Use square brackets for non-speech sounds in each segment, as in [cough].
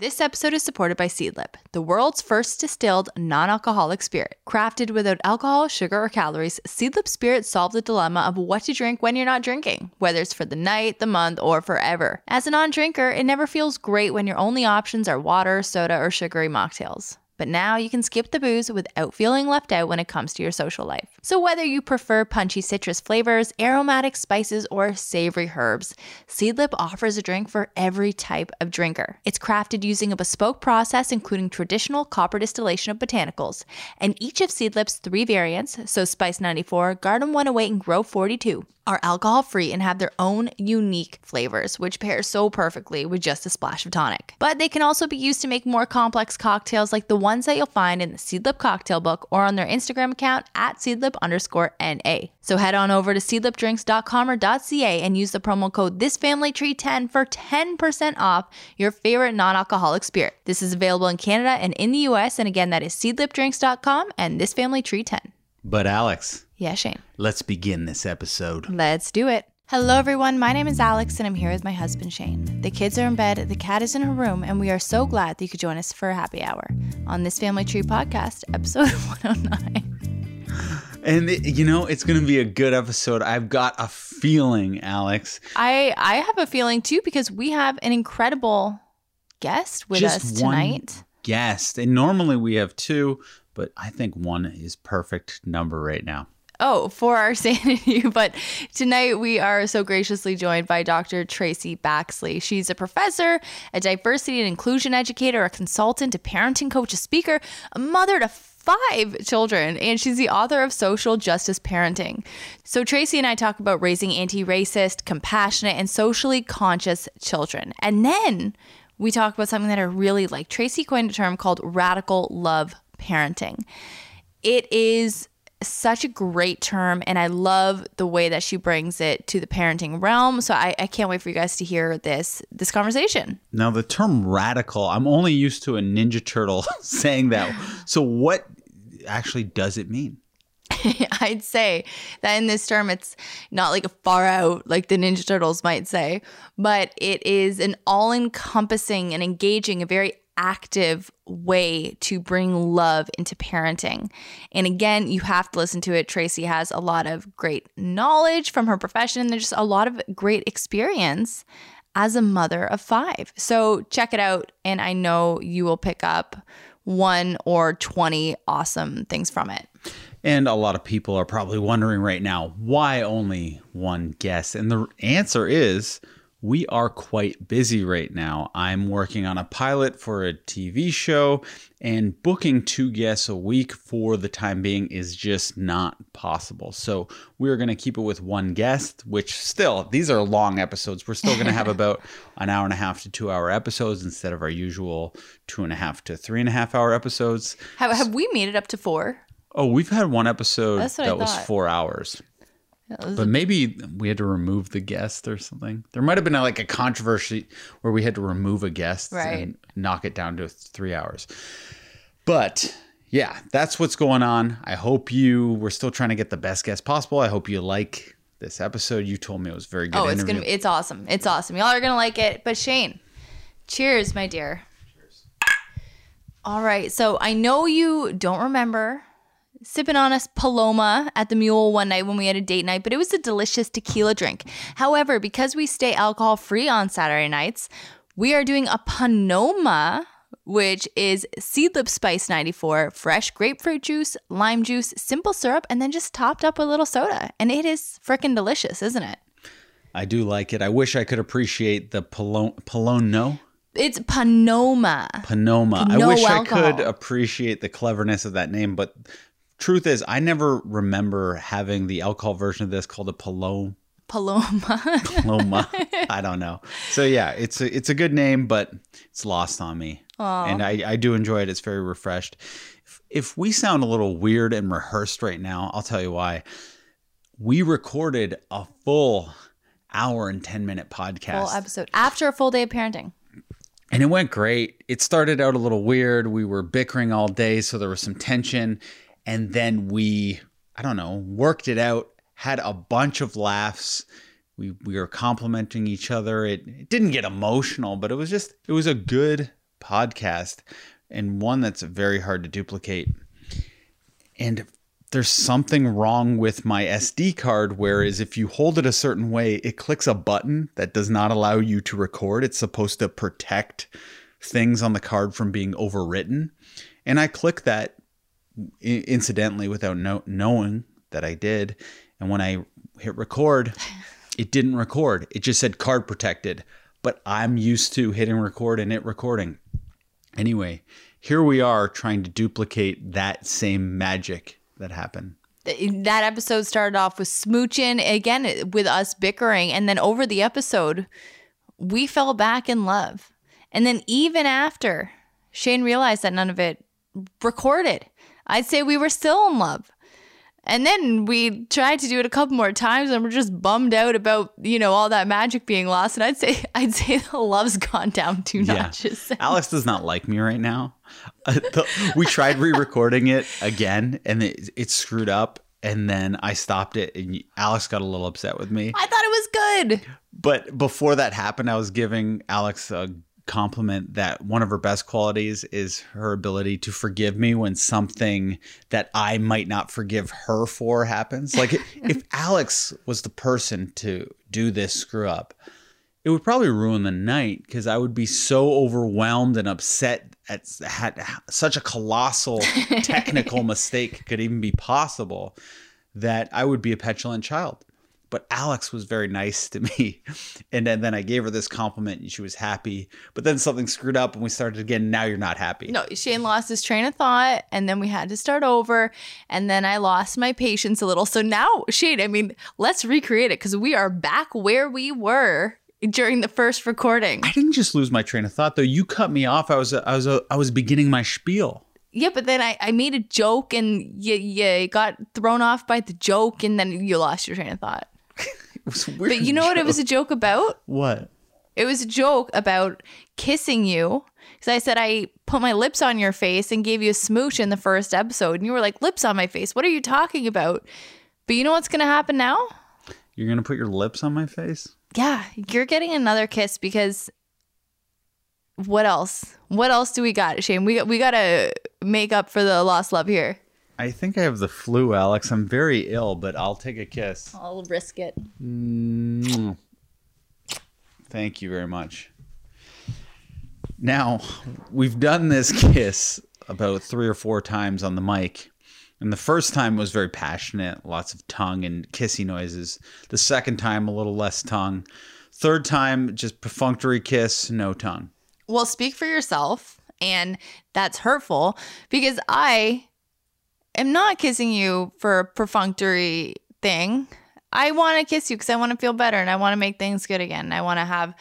This episode is supported by Seedlip, the world's first distilled non alcoholic spirit. Crafted without alcohol, sugar, or calories, Seedlip Spirit solved the dilemma of what to drink when you're not drinking, whether it's for the night, the month, or forever. As a non drinker, it never feels great when your only options are water, soda, or sugary mocktails. But now you can skip the booze without feeling left out when it comes to your social life. So, whether you prefer punchy citrus flavors, aromatic spices, or savory herbs, Seedlip offers a drink for every type of drinker. It's crafted using a bespoke process, including traditional copper distillation of botanicals. And each of Seedlip's three variants, so Spice 94, Garden 108, and Grove 42, are alcohol free and have their own unique flavors, which pair so perfectly with just a splash of tonic. But they can also be used to make more complex cocktails like the ones that you'll find in the Seedlip cocktail book or on their Instagram account at seedlip underscore NA. So head on over to seedlipdrinks.com or .ca and use the promo code ThisFamilyTree10 for 10% off your favorite non-alcoholic spirit. This is available in Canada and in the US, and again, that is seedlipdrinks.com and ThisFamilyTree10. But Alex, Yeah, Shane. let's begin this episode. Let's do it. Hello, everyone. My name is Alex, and I'm here with my husband, Shane. The kids are in bed, the cat is in her room, and we are so glad that you could join us for a happy hour on this Family Tree podcast, episode [laughs] 109. And it- you know, it's going to be a good episode. I've got a feeling, Alex. I I have a feeling too because we have an incredible guest with Just us one tonight. guest. And normally we have two, but I think one is perfect number right now. Oh, for our [laughs] sanity. But tonight we are so graciously joined by Dr. Traci Baxley. She's a professor, a diversity and inclusion educator, a consultant, a parenting coach, a speaker, a mother to five children, and she's the author of Social Justice Parenting. So, Traci and I talk about raising anti racist, compassionate, and socially conscious children. And then we talk about something that I really like. Traci coined a term called radical love parenting. It is such a great term, and I love the way that she brings it to the parenting realm. So I, I can't wait for you guys to hear this this conversation. Now, the term radical, I'm only used to a Ninja Turtle [laughs] saying that. So, what actually does it mean? [laughs] I'd say that in this term, it's not like a far out, like the Ninja Turtles might say, but it is an all encompassing and engaging, a very active way to bring love into parenting. And again, you have to listen to it. Traci has a lot of great knowledge from her profession, and there's just a lot of great experience as a mother of five. So check it out, and I know you will pick up one or 20 awesome things from it. And a lot of people are probably wondering right now why only one guest? And the answer is we are quite busy right now. I'm working on a pilot for a TV show, and booking two guests a week for the time being is just not possible. So we're going to keep it with one guest, which still, these are long episodes. We're still going to have [laughs] about an hour and a half to two hour episodes instead of our usual two and a half to three and a half hour episodes. Have, have we made it up to four? Oh, we've had one episode That's what I that was four hours. But maybe we had to remove the guest or something. There might have been like a controversy where we had to remove a guest Right. and knock it down to three hours. But yeah, that's what's going on. I hope you. We're still trying to get the best guest possible. I hope you like this episode. You told me it was very good. oh, it's interview. gonna it's awesome. It's awesome. Y'all are gonna like it. But Shane, cheers, my dear. Cheers. All right. So I know you don't remember sipping on a Paloma at the Mule one night when we had a date night, but it was a delicious tequila drink. However, because we stay alcohol free on Saturday nights, we are doing a Panoma, which is Seedlip Spice 94, fresh grapefruit juice, lime juice, simple syrup, and then just topped up with a little soda. And it is freaking delicious, isn't it? I do like it. I wish I could appreciate the Palo- Palono. It's Panoma. Panoma. I No wish I could appreciate the cleverness of that name, but truth is, I never remember having the alcohol version of this called a Paloma. Paloma. Paloma. [laughs] I don't know. So yeah, it's a it's a good name, but it's lost on me, and I I do enjoy it. It's very refreshed. If, if we sound a little weird and rehearsed right now, I'll tell you why. We recorded a full hour and ten minute podcast. Full episode after a full day of parenting. And it went great. It started out a little weird. We were bickering all day, so there was some tension. And then we, I don't know, worked it out, had a bunch of laughs. We we were complimenting each other. It, it didn't get emotional, but it was just it was a good podcast and one that's very hard to duplicate. And there's something wrong with my SD card, whereas if you hold it a certain way, it clicks a button that does not allow you to record. It's supposed to protect things on the card from being overwritten. And I click that incidentally without no- knowing that I did. And when I hit record, [laughs] it didn't record. It just said card protected. But I'm used to hitting record and it recording. Anyway, here we are trying to duplicate that same magic that happened. That episode started off with smooching again with us bickering, and then over the episode, we fell back in love. And then even after Shane realized that none of it recorded, I'd say we were still in love. And then we tried to do it a couple more times and we're just bummed out about, you know, all that magic being lost. And I'd say [laughs] I'd say the love's gone down two yeah. notches. [laughs] Alex does not like me right now. Uh, the, we tried re-recording it again and it, it screwed up and then I stopped it and Alex got a little upset with me. I thought it was good. But before that happened, I was giving Alex a compliment that one of her best qualities is her ability to forgive me when something that I might not forgive her for happens. Like [laughs] if Alex was the person to do this screw up, it would probably ruin the night because I would be so overwhelmed and upset at had such a colossal [laughs] technical mistake could even be possible that I would be a petulant child but Alex was very nice to me. [laughs] And then, then I gave her this compliment and she was happy. But then something screwed up and we started again. Now you're not happy. No, Shane lost his train of thought and then we had to start over. And then I lost my patience a little. So now, Shane, I mean, let's recreate it because we are back where we were during the first recording. I didn't just lose my train of thought though. You cut me off. I was I was I was beginning my spiel. Yeah, but then I, I made a joke and you, you got thrown off by the joke and then you lost your train of thought [laughs] was weird. But you know joke. what it was a joke about? What? It was a joke about kissing you. Because I said I put my lips on your face and gave you a smooch in the first episode. And you were like, lips on my face. What are you talking about? But you know what's going to happen now? You're going to put your lips on my face? Yeah. You're getting another kiss because what else? What else do we got, Shane? We, we got to make up for the lost love here. I think I have the flu, Alex. I'm very ill, but I'll take a kiss. I'll risk it. Mm. Thank you very much. Now, we've done this [laughs] kiss about three or four times on the mic. And the first time was very passionate, lots of tongue and kissy noises. The second time, a little less tongue. Third time, just perfunctory kiss, no tongue. Well, speak for yourself. And that's hurtful because I am not kissing you for a perfunctory thing. I want to kiss you because I want to feel better and I want to make things good again. I want to have,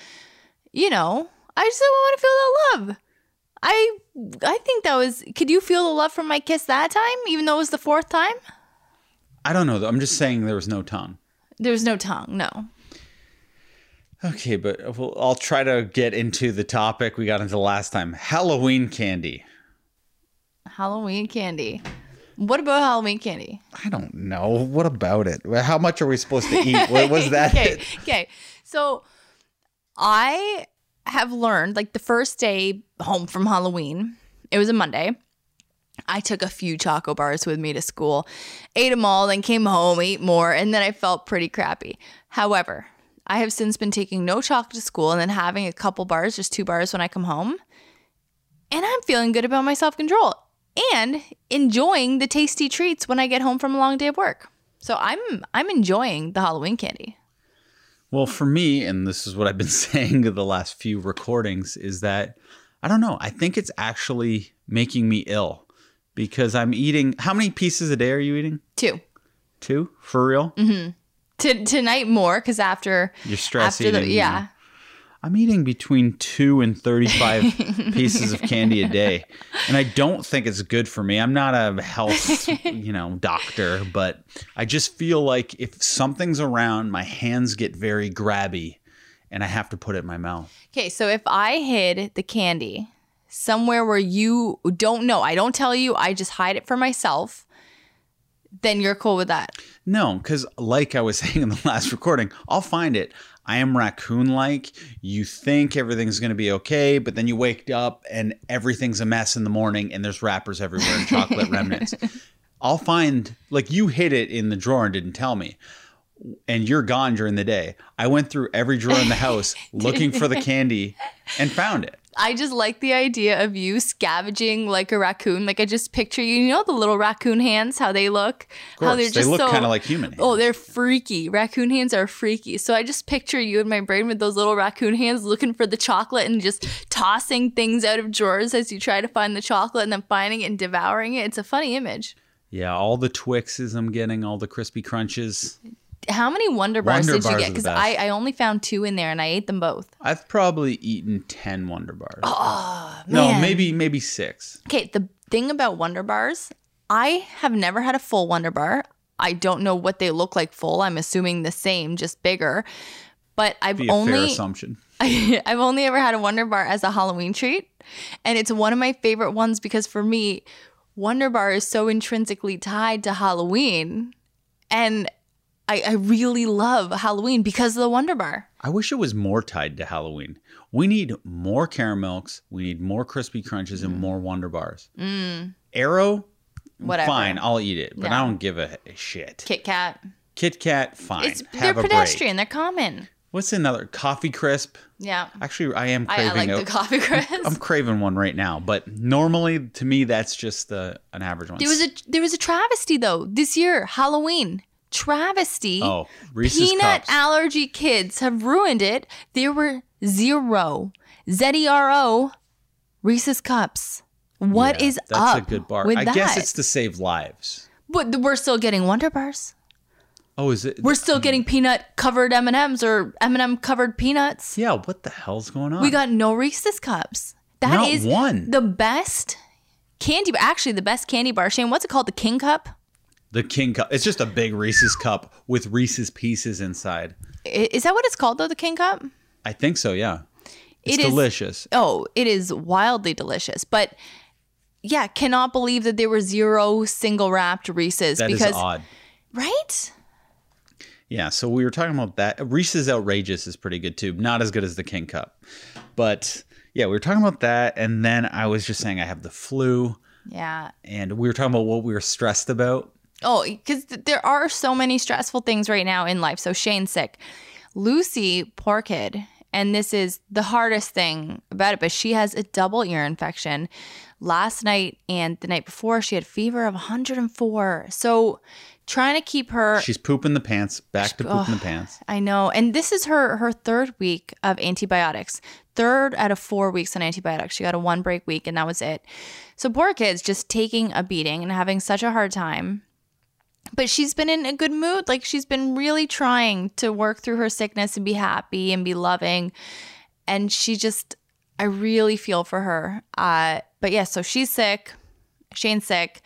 you know, I just want to feel that love. I I think that was. Could you feel the love from my kiss that time, even though it was the fourth time? I don't know. I'm just saying there was no tongue. There was no tongue. No. Okay, but uh, I'll try to get into the topic we got into last time. Halloween candy. Halloween candy. What about Halloween candy? I don't know. What about it? How much are we supposed to eat? What was that? [laughs] okay. Okay. So I have learned like the first day home from Halloween, it was a Monday. I took a few choco bars with me to school, ate them all, then came home, ate more, and then I felt pretty crappy. However, I have since been taking no chocolate to school and then having a couple bars, just two bars when I come home. And I'm feeling good about my self control and enjoying the tasty treats when I get home from a long day of work. So I'm I'm enjoying the Halloween candy. Well, for me, and this is what I've been [laughs] saying the last few recordings, is that I don't know. I think it's actually making me ill because I'm eating. How many pieces a day are you eating? Two. Two for real? Mm-hmm. T- tonight more because after you're stress after eating. The, yeah. I'm eating between two and 35 [laughs] pieces of candy a day. And I don't think it's good for me. I'm not a health, [laughs] you know, doctor, but I just feel like if something's around, my hands get very grabby and I have to put it in my mouth. Okay, so if I hid the candy somewhere where you don't know, I don't tell you, I just hide it for myself, then you're cool with that. No, because like I was [laughs] saying in the last recording, I'll find it. I am raccoon like. You think everything's going to be okay, but then you wake up and everything's a mess in the morning and there's wrappers everywhere and chocolate [laughs] remnants. I'll find, like, you hid it in the drawer and didn't tell me. And you're gone during the day. I went through every drawer in the house [laughs] looking for the candy and found it. I just like the idea of you scavenging like a raccoon. Like I just picture you, you know the little raccoon hands, how they look? Of course, they look kind of like human oh, hands. Oh, they're freaky. Raccoon hands are freaky. So I just picture you in my brain with those little raccoon hands looking for the chocolate and just tossing things out of drawers as you try to find the chocolate and then finding it and devouring it. It's a funny image. Yeah, all the Twixes I'm getting, all the crispy crunches. How many Wonder Bars Wonder did you get? Because. I, I only found two in there and I ate them both. I've probably eaten 10 Wonder Bars. Oh, man. no, maybe maybe 6. Okay, the thing about Wonder Bars, I have never had a full Wonder Bar. I don't know what they look like full. I'm assuming the same, just bigger. But I've Be a fair only assumption. [laughs] I've only ever had a Wonder Bar as a Halloween treat, and it's one of my favorite ones because for me, Wonder Bar is so intrinsically tied to Halloween, and I, I really love Halloween because of the Wonder Bar. I wish it was more tied to Halloween. We need more caramels, we need more crispy crunches and more Wonder Bars. Aero, Whatever. fine, I'll eat it, but Yeah. I don't give a shit. Kit Kat. Kit Kat, fine. It's they're Have a pedestrian. break. They're common. What's another Coffee Crisp? Yeah. Actually, I am I, craving I like a- the coffee [laughs] crisp. I'm craving one right now, but normally to me that's just uh, an average one. There was a there was a travesty though this year Halloween travesty. Oh, Reese's peanut Cups. allergy kids have ruined it. There were zero Z E R O Reese's cups. What Yeah, is that's up a good bar. I that? guess it's to save lives. but we're still getting Wonder Bars. Oh, is it? We're still hmm. getting peanut covered M and M's or M and M covered peanuts. yeah. What the hell's going on? We got no Reese's cups. That Not is one. the best candy. Actually, the best candy bar. Shane, what's it called? The King Cup. The King Cup. It's just a big Reese's cup with Reese's pieces inside. Is that what it's called though? The King Cup. I think so. Yeah. It's It is- delicious. Oh, it is wildly delicious. But yeah, cannot believe that there were zero single wrapped Reese's That is because odd. right? Yeah, so we were talking about that. Reese's Outrageous is pretty good too. Not as good as the King Cup. But yeah, we were talking about that. And then I was just saying I have the flu. Yeah. And we were talking about what we were stressed about. Oh, because th- there are so many stressful things right now in life. So Shane's sick. Lucy, poor kid, and this is the hardest thing about it, but she has a double ear infection. Last night and the night before, she had fever of 104. So trying to keep her She's pooping the pants, back to pooping the pants. I know. And this is her her third week of antibiotics. Third out of 4 weeks on antibiotics. She got a one break week and that was it. So poor kid's just taking a beating and having such a hard time. But she's been in a good mood. Like she's been really trying to work through her sickness and be happy and be loving. And she just I really feel for her. Uh but yeah, so she's sick. Shane's sick.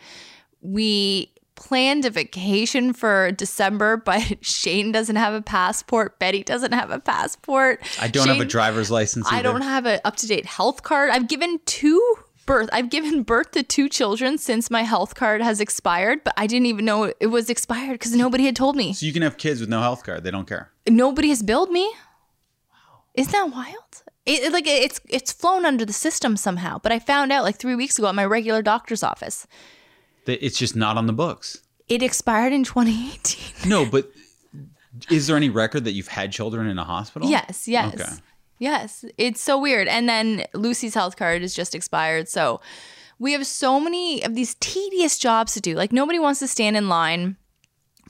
We planned a vacation for December, [laughs] but Shane doesn't have a passport. Betty doesn't have a passport. I don't have a driver's license either. I don't have an up to date health card. I've given two birth. I've given birth to two children since my health card has expired, but I didn't even know it was expired because nobody had told me. so you can have kids with no health card. They don't care. Nobody has billed me. Wow, isn't that wild? It, it- like it's it's flown under the system somehow. But I found out like three weeks ago at my regular doctor's office. It's just not on the books. It expired in 2018. No, but is there any record that you've had children in a hospital? Yes, yes. Okay. Yes. It's so weird. And then Lucy's health card is just expired. So we have so many of these tedious jobs to do. Like nobody wants to stand in line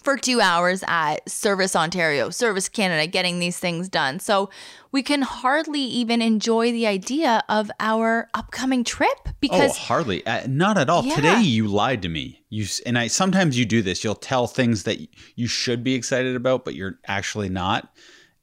for two hours at Service Ontario, Service Canada, getting these things done. So we can hardly even enjoy the idea of our upcoming trip because Oh, hardly. Uh, not at all. Yeah. Today you lied to me. You and I sometimes you do this. You'll tell things that you should be excited about, but you're actually not.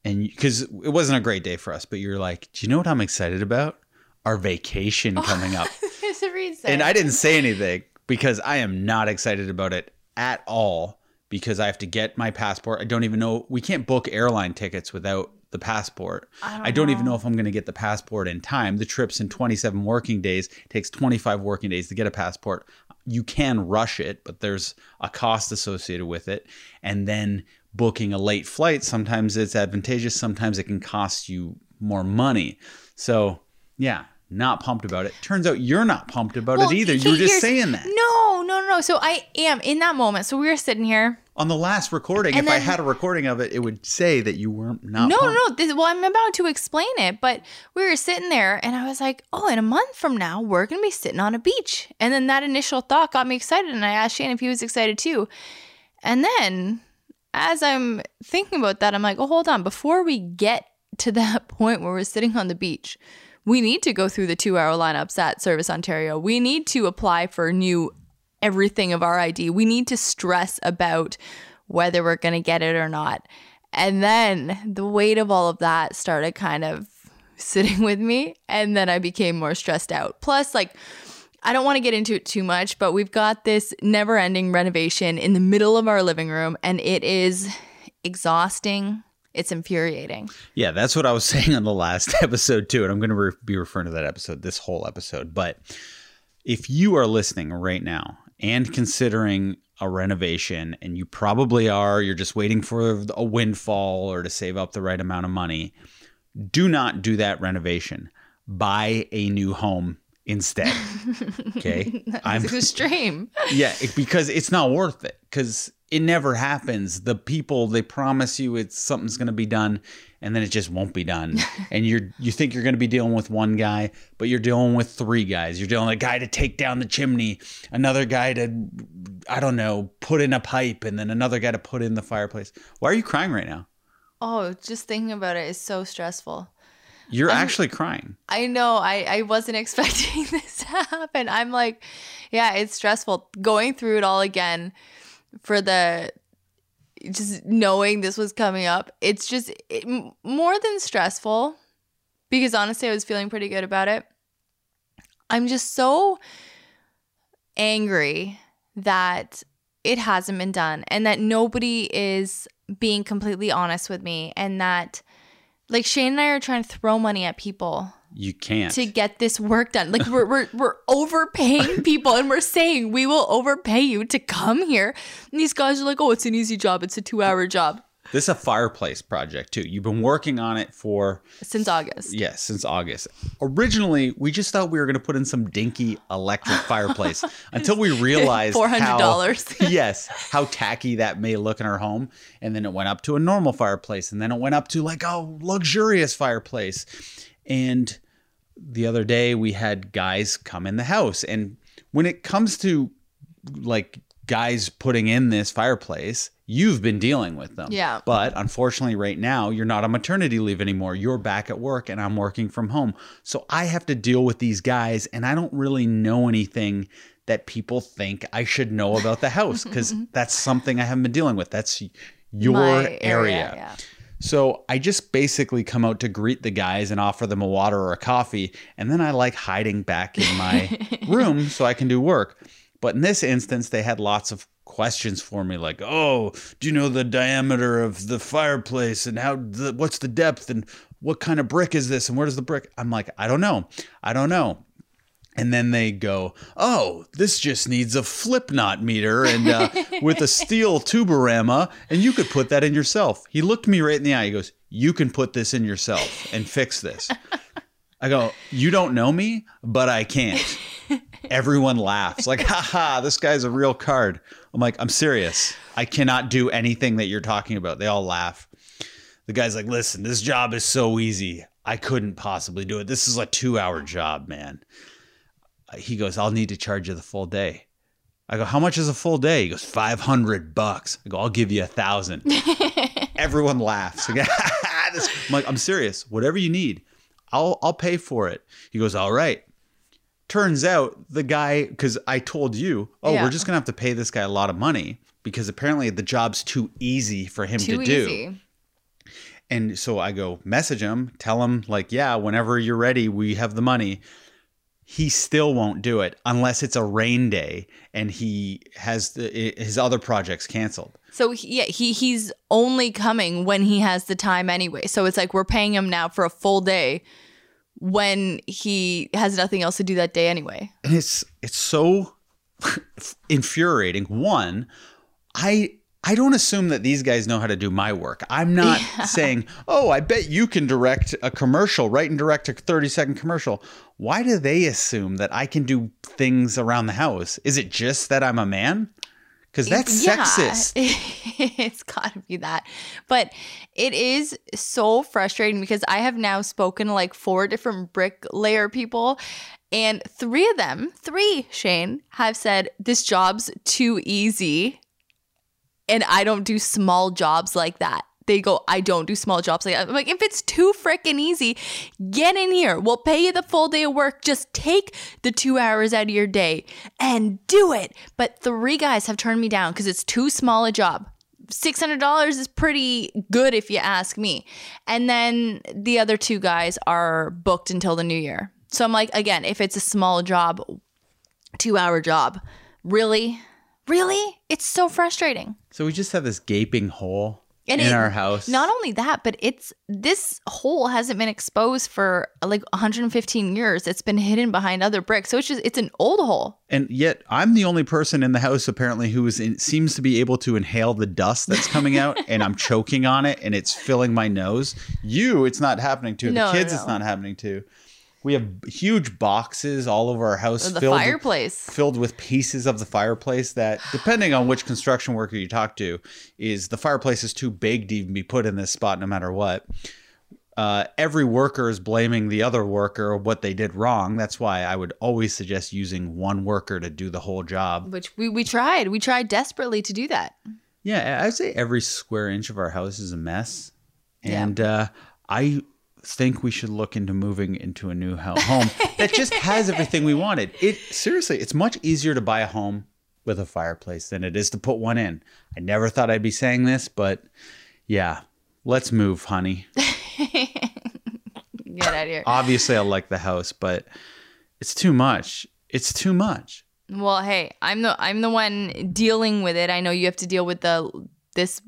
And because it wasn't a great day for us, but you're like, do you know what I'm excited about? Our vacation oh, coming up. [laughs] there's a reason. and I didn't say anything because I am not excited about it at all because I have to get my passport. I don't even know we can't book airline tickets without the passport. I don't, even know if I'm going to get the passport in time. The trip's in 27 working days. It takes 25 working days to get a passport. You can rush it, but there's a cost associated with it. And then booking a late flight, sometimes it's advantageous, sometimes it can cost you more money. So, yeah, not pumped about it. Turns out you're not pumped about Well, it either. You were just saying that. No, no, no. So I am in that moment. So we were sitting here. On the last recording, if I had a recording of it, it would say that you weren't not No, pumped. no. This, well, I'm about to explain it, but we were sitting there, and I was like, "Oh, in a month from now, we're gonna be sitting on a beach." And then that initial thought got me excited, and I asked Shane if he was excited too. And then, as I'm thinking about that, I'm like, "Oh, hold on. Before we get to that [laughs] point where we're sitting on the beach, we need to go through the two-hour lineups at Service Ontario. We need to apply for new everything of our ID. We need to stress about whether we're going to get it or not. And then the weight of all of that started kind of [laughs] sitting with me. And then I became more stressed out. Plus, like, I don't want to get into it too much, but we've got this never ending renovation in the middle of our living room, and it is exhausting. It's infuriating. Yeah, that's what I was [laughs] saying on the last [laughs] episode too, and I'm going to re- be referring to that episode this whole episode. But if you are listening right now and considering a renovation, and you probably are, you're just waiting for a windfall or to save up the right amount of money, do not do that renovation. Buy a new home instead. Okay, [laughs] I'm extreme. [laughs] yeah, it- because it's not worth it. Because it never happens. The people they promise you it's something's going to be done, and then it just won't be done. [laughs] and you're you think you're going to be dealing with one guy, but you're dealing with three guys. You're dealing with a guy to take down the chimney, another guy to I don't know put in a pipe, and then another guy to put in the fireplace. Why are you crying right now? Oh, just thinking about it is so stressful. You're actually crying. I know. I, I wasn't [laughs] expecting this to happen. I'm like, yeah, it's stressful going through it all again for the just knowing this was coming up. It's just it, more than stressful because honestly, I was feeling pretty good about it. I'm just so angry that it hasn't been done and that nobody is being completely honest with me and that like Shane and I are trying to throw money at people You can't. to get this work done. Like we're we're we're overpaying [laughs] people and we're saying we will overpay you to come here. And these guys are like, "Oh, it's an easy job. It's a 2-hour job." This is a fireplace project too. You've been working on it for Since August. Yes, since August. Originally, we just thought we were going to put in some dinky electric [laughs] fireplace until we [laughs] realized $400. [laughs] yes, how tacky that may look in our home, and then it went up to a normal fireplace, and then it went up to like a luxurious fireplace. And the other day, we had guys come in the house, and when it comes to like guys putting in this fireplace, you've been dealing with them. Yeah. But unfortunately, right now, you're not on maternity leave anymore. You're back at work and I'm working from home. So I have to deal with these guys, and I don't really know anything that people think I should know about the house because [laughs] that's something I haven't been dealing with. That's your My area. yeah. So I just basically come out to greet the guys and offer them a water or a coffee, and then I like hiding back in my [laughs] room so I can do work. But in this instance, they had lots of questions for me, like, "Oh, do you know the diameter of the fireplace and how? The, what's the depth and what kind of brick is this and where does the brick?" I'm like, "I don't know, I don't know." And then they go, "Oh, this just needs a flip knot meter and uh, with a [laughs] steel tuberama, and you could put that in yourself." He looked me right in the eye. He goes, "You can put this in yourself and fix this." I go, "You don't know me, but I can't." Everyone laughs, like, [laughs] "Ha ha! This guy's a real card." I'm like, "I'm serious. I cannot do anything that you're talking about." They all laugh. The guy's like, "Listen, this job is so easy. I couldn't possibly do it. This is a two-hour job, man." he goes, I'll need to charge you the full day. I go, how much is a full day? He goes, 500 bucks. I go, I'll give you a thousand. [laughs] Everyone laughs. Like, [laughs] I'm like, I'm serious. Whatever you need, I'll, I'll pay for it. He goes, all right. Turns out the guy, because I told you, oh, Yeah. we're just going to have to pay this guy a lot of money because apparently the job's too easy for him Too to do. easy. And so I go message him, tell him like, yeah, whenever you're ready, we have the money. He still won't do it unless it's a rain day and he has the, his other projects canceled. So he- yeah, he he's only coming when he has the time anyway. So it's like we're paying him now for a full day when he has nothing else to do that day anyway. And it's it's so [laughs] infuriating. One, I I don't assume that these guys know how to do my work. I'm not [laughs] saying, oh, I bet you can direct a commercial, write and direct a 30 second commercial. Why do they assume that I can do things around the house? Is it just that I'm a man? Because that's Yeah, sexist. [laughs] it's got to be that. But it is so frustrating because I have now spoken to like four different bricklayer people, and three of them, three, Shane, have said, This job's too easy. And I don't do small jobs like that. They go, I don't do small jobs like. I'm like, if it's too freaking easy, get in here. We'll pay you the full day of work. Just take the two hours out of your day and do it. But three guys have turned me down because it's too small a job. $600 is pretty good if you ask me. And then the other two guys are booked until the new year. So I'm like, again, if it's a small job, two hour job, really? Really? It's so frustrating. So we just have this gaping hole And in it- our house. Not only that, but it's this hole hasn't been exposed for like 115 years. It's been hidden behind other bricks. So it's just it's an old hole. and yet I'm the only person in the house apparently who is in, seems to be able to inhale the dust that's coming out, [laughs] and I'm choking on it, and it's filling my nose. You, it's not happening to. No, the no, kids, it's not happening to. We have huge boxes all over our house The filled fireplace. filled with pieces of the fireplace that depending on which construction worker you talk to is the fireplace is too big to even be put in this spot no matter what uh, every worker is blaming the other worker what they did wrong that's why i would always suggest using one worker to do the whole job Which we, we tried. We tried desperately to do that. yeah i'd say every square inch of our house is a mess Yeah. and uh, i think we should look into moving into a new home that just has everything we wanted. It seriously it's much easier to buy a home with a fireplace than it is to put one in. I never thought i'd be saying this but yeah let's move honey. [laughs] Get out of here. obviously i like the house but it's too much. It's too much. Well, hey, I'm the I'm the one dealing with it. I know you have to deal with the this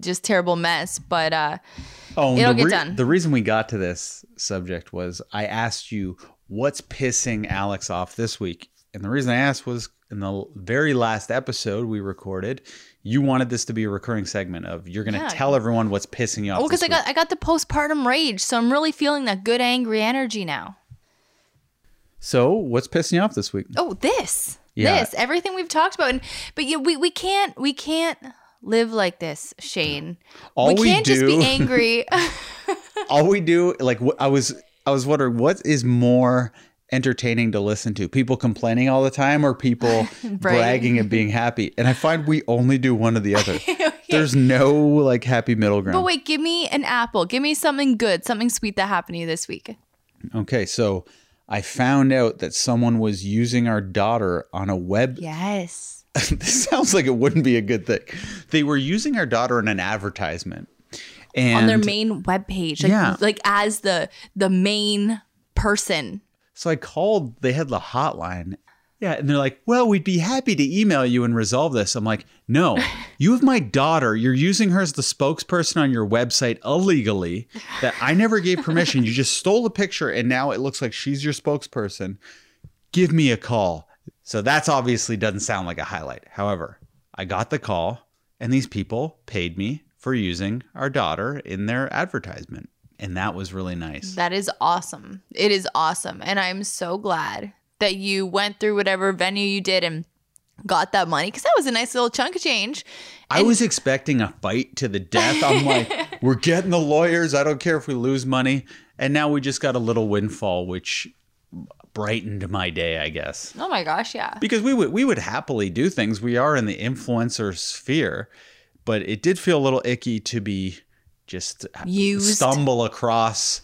just terrible mess, but uh Oh, It'll get done. The reason we got to this subject was I asked you what's pissing Alex off this week, and the reason I asked was in the very last episode we recorded, you wanted this to be a recurring segment of you're going to Yeah. tell everyone what's pissing you off. well, because I got I got the postpartum rage, so I'm really feeling that good angry energy now. So, what's pissing you off this week? Oh, this. Yeah. This. Everything we've talked about. And but yeah, we, we can't we can't live like this, Shane. All we we can't just be angry. [laughs] [laughs] All we do, like, I was, I was wondering, what is more entertaining to listen to? People complaining all the time, or people [laughs] bragging and being happy? And I find we only do one or the other. There's no like happy middle ground. but wait, give me an apple. Give me something good, something sweet that happened to you this week. Okay, so I found out that someone was using our daughter on a web. Yes. [laughs] this sounds like it wouldn't be a good thing. They were using our daughter in an advertisement. And On their main webpage. Like Yeah. like as the the main person. so I called, they had the hotline. Yeah, and they're like, "Well, we'd be happy to email you and resolve this." I'm like, "No, [laughs] you have my daughter. You're using her as the spokesperson on your website illegally. That I never gave permission. You just stole a picture, and now it looks like she's your spokesperson. Give me a call." So that's obviously doesn't sound like a highlight. However, I got the call, and these people paid me for using our daughter in their advertisement, and that was really nice. That is awesome. It is awesome. And I'm so glad that you went through whatever venue you did and got that money because that was a nice little chunk of change. I was expecting a fight to the death. I'm like, [laughs] we're getting the lawyers. I don't care if we lose money. And now we just got a little windfall, which brightened my day, I guess. Oh my gosh, yeah. Because we would we would happily do things. We are in the influencer sphere, but it did feel a little icky to be just Used. stumble across,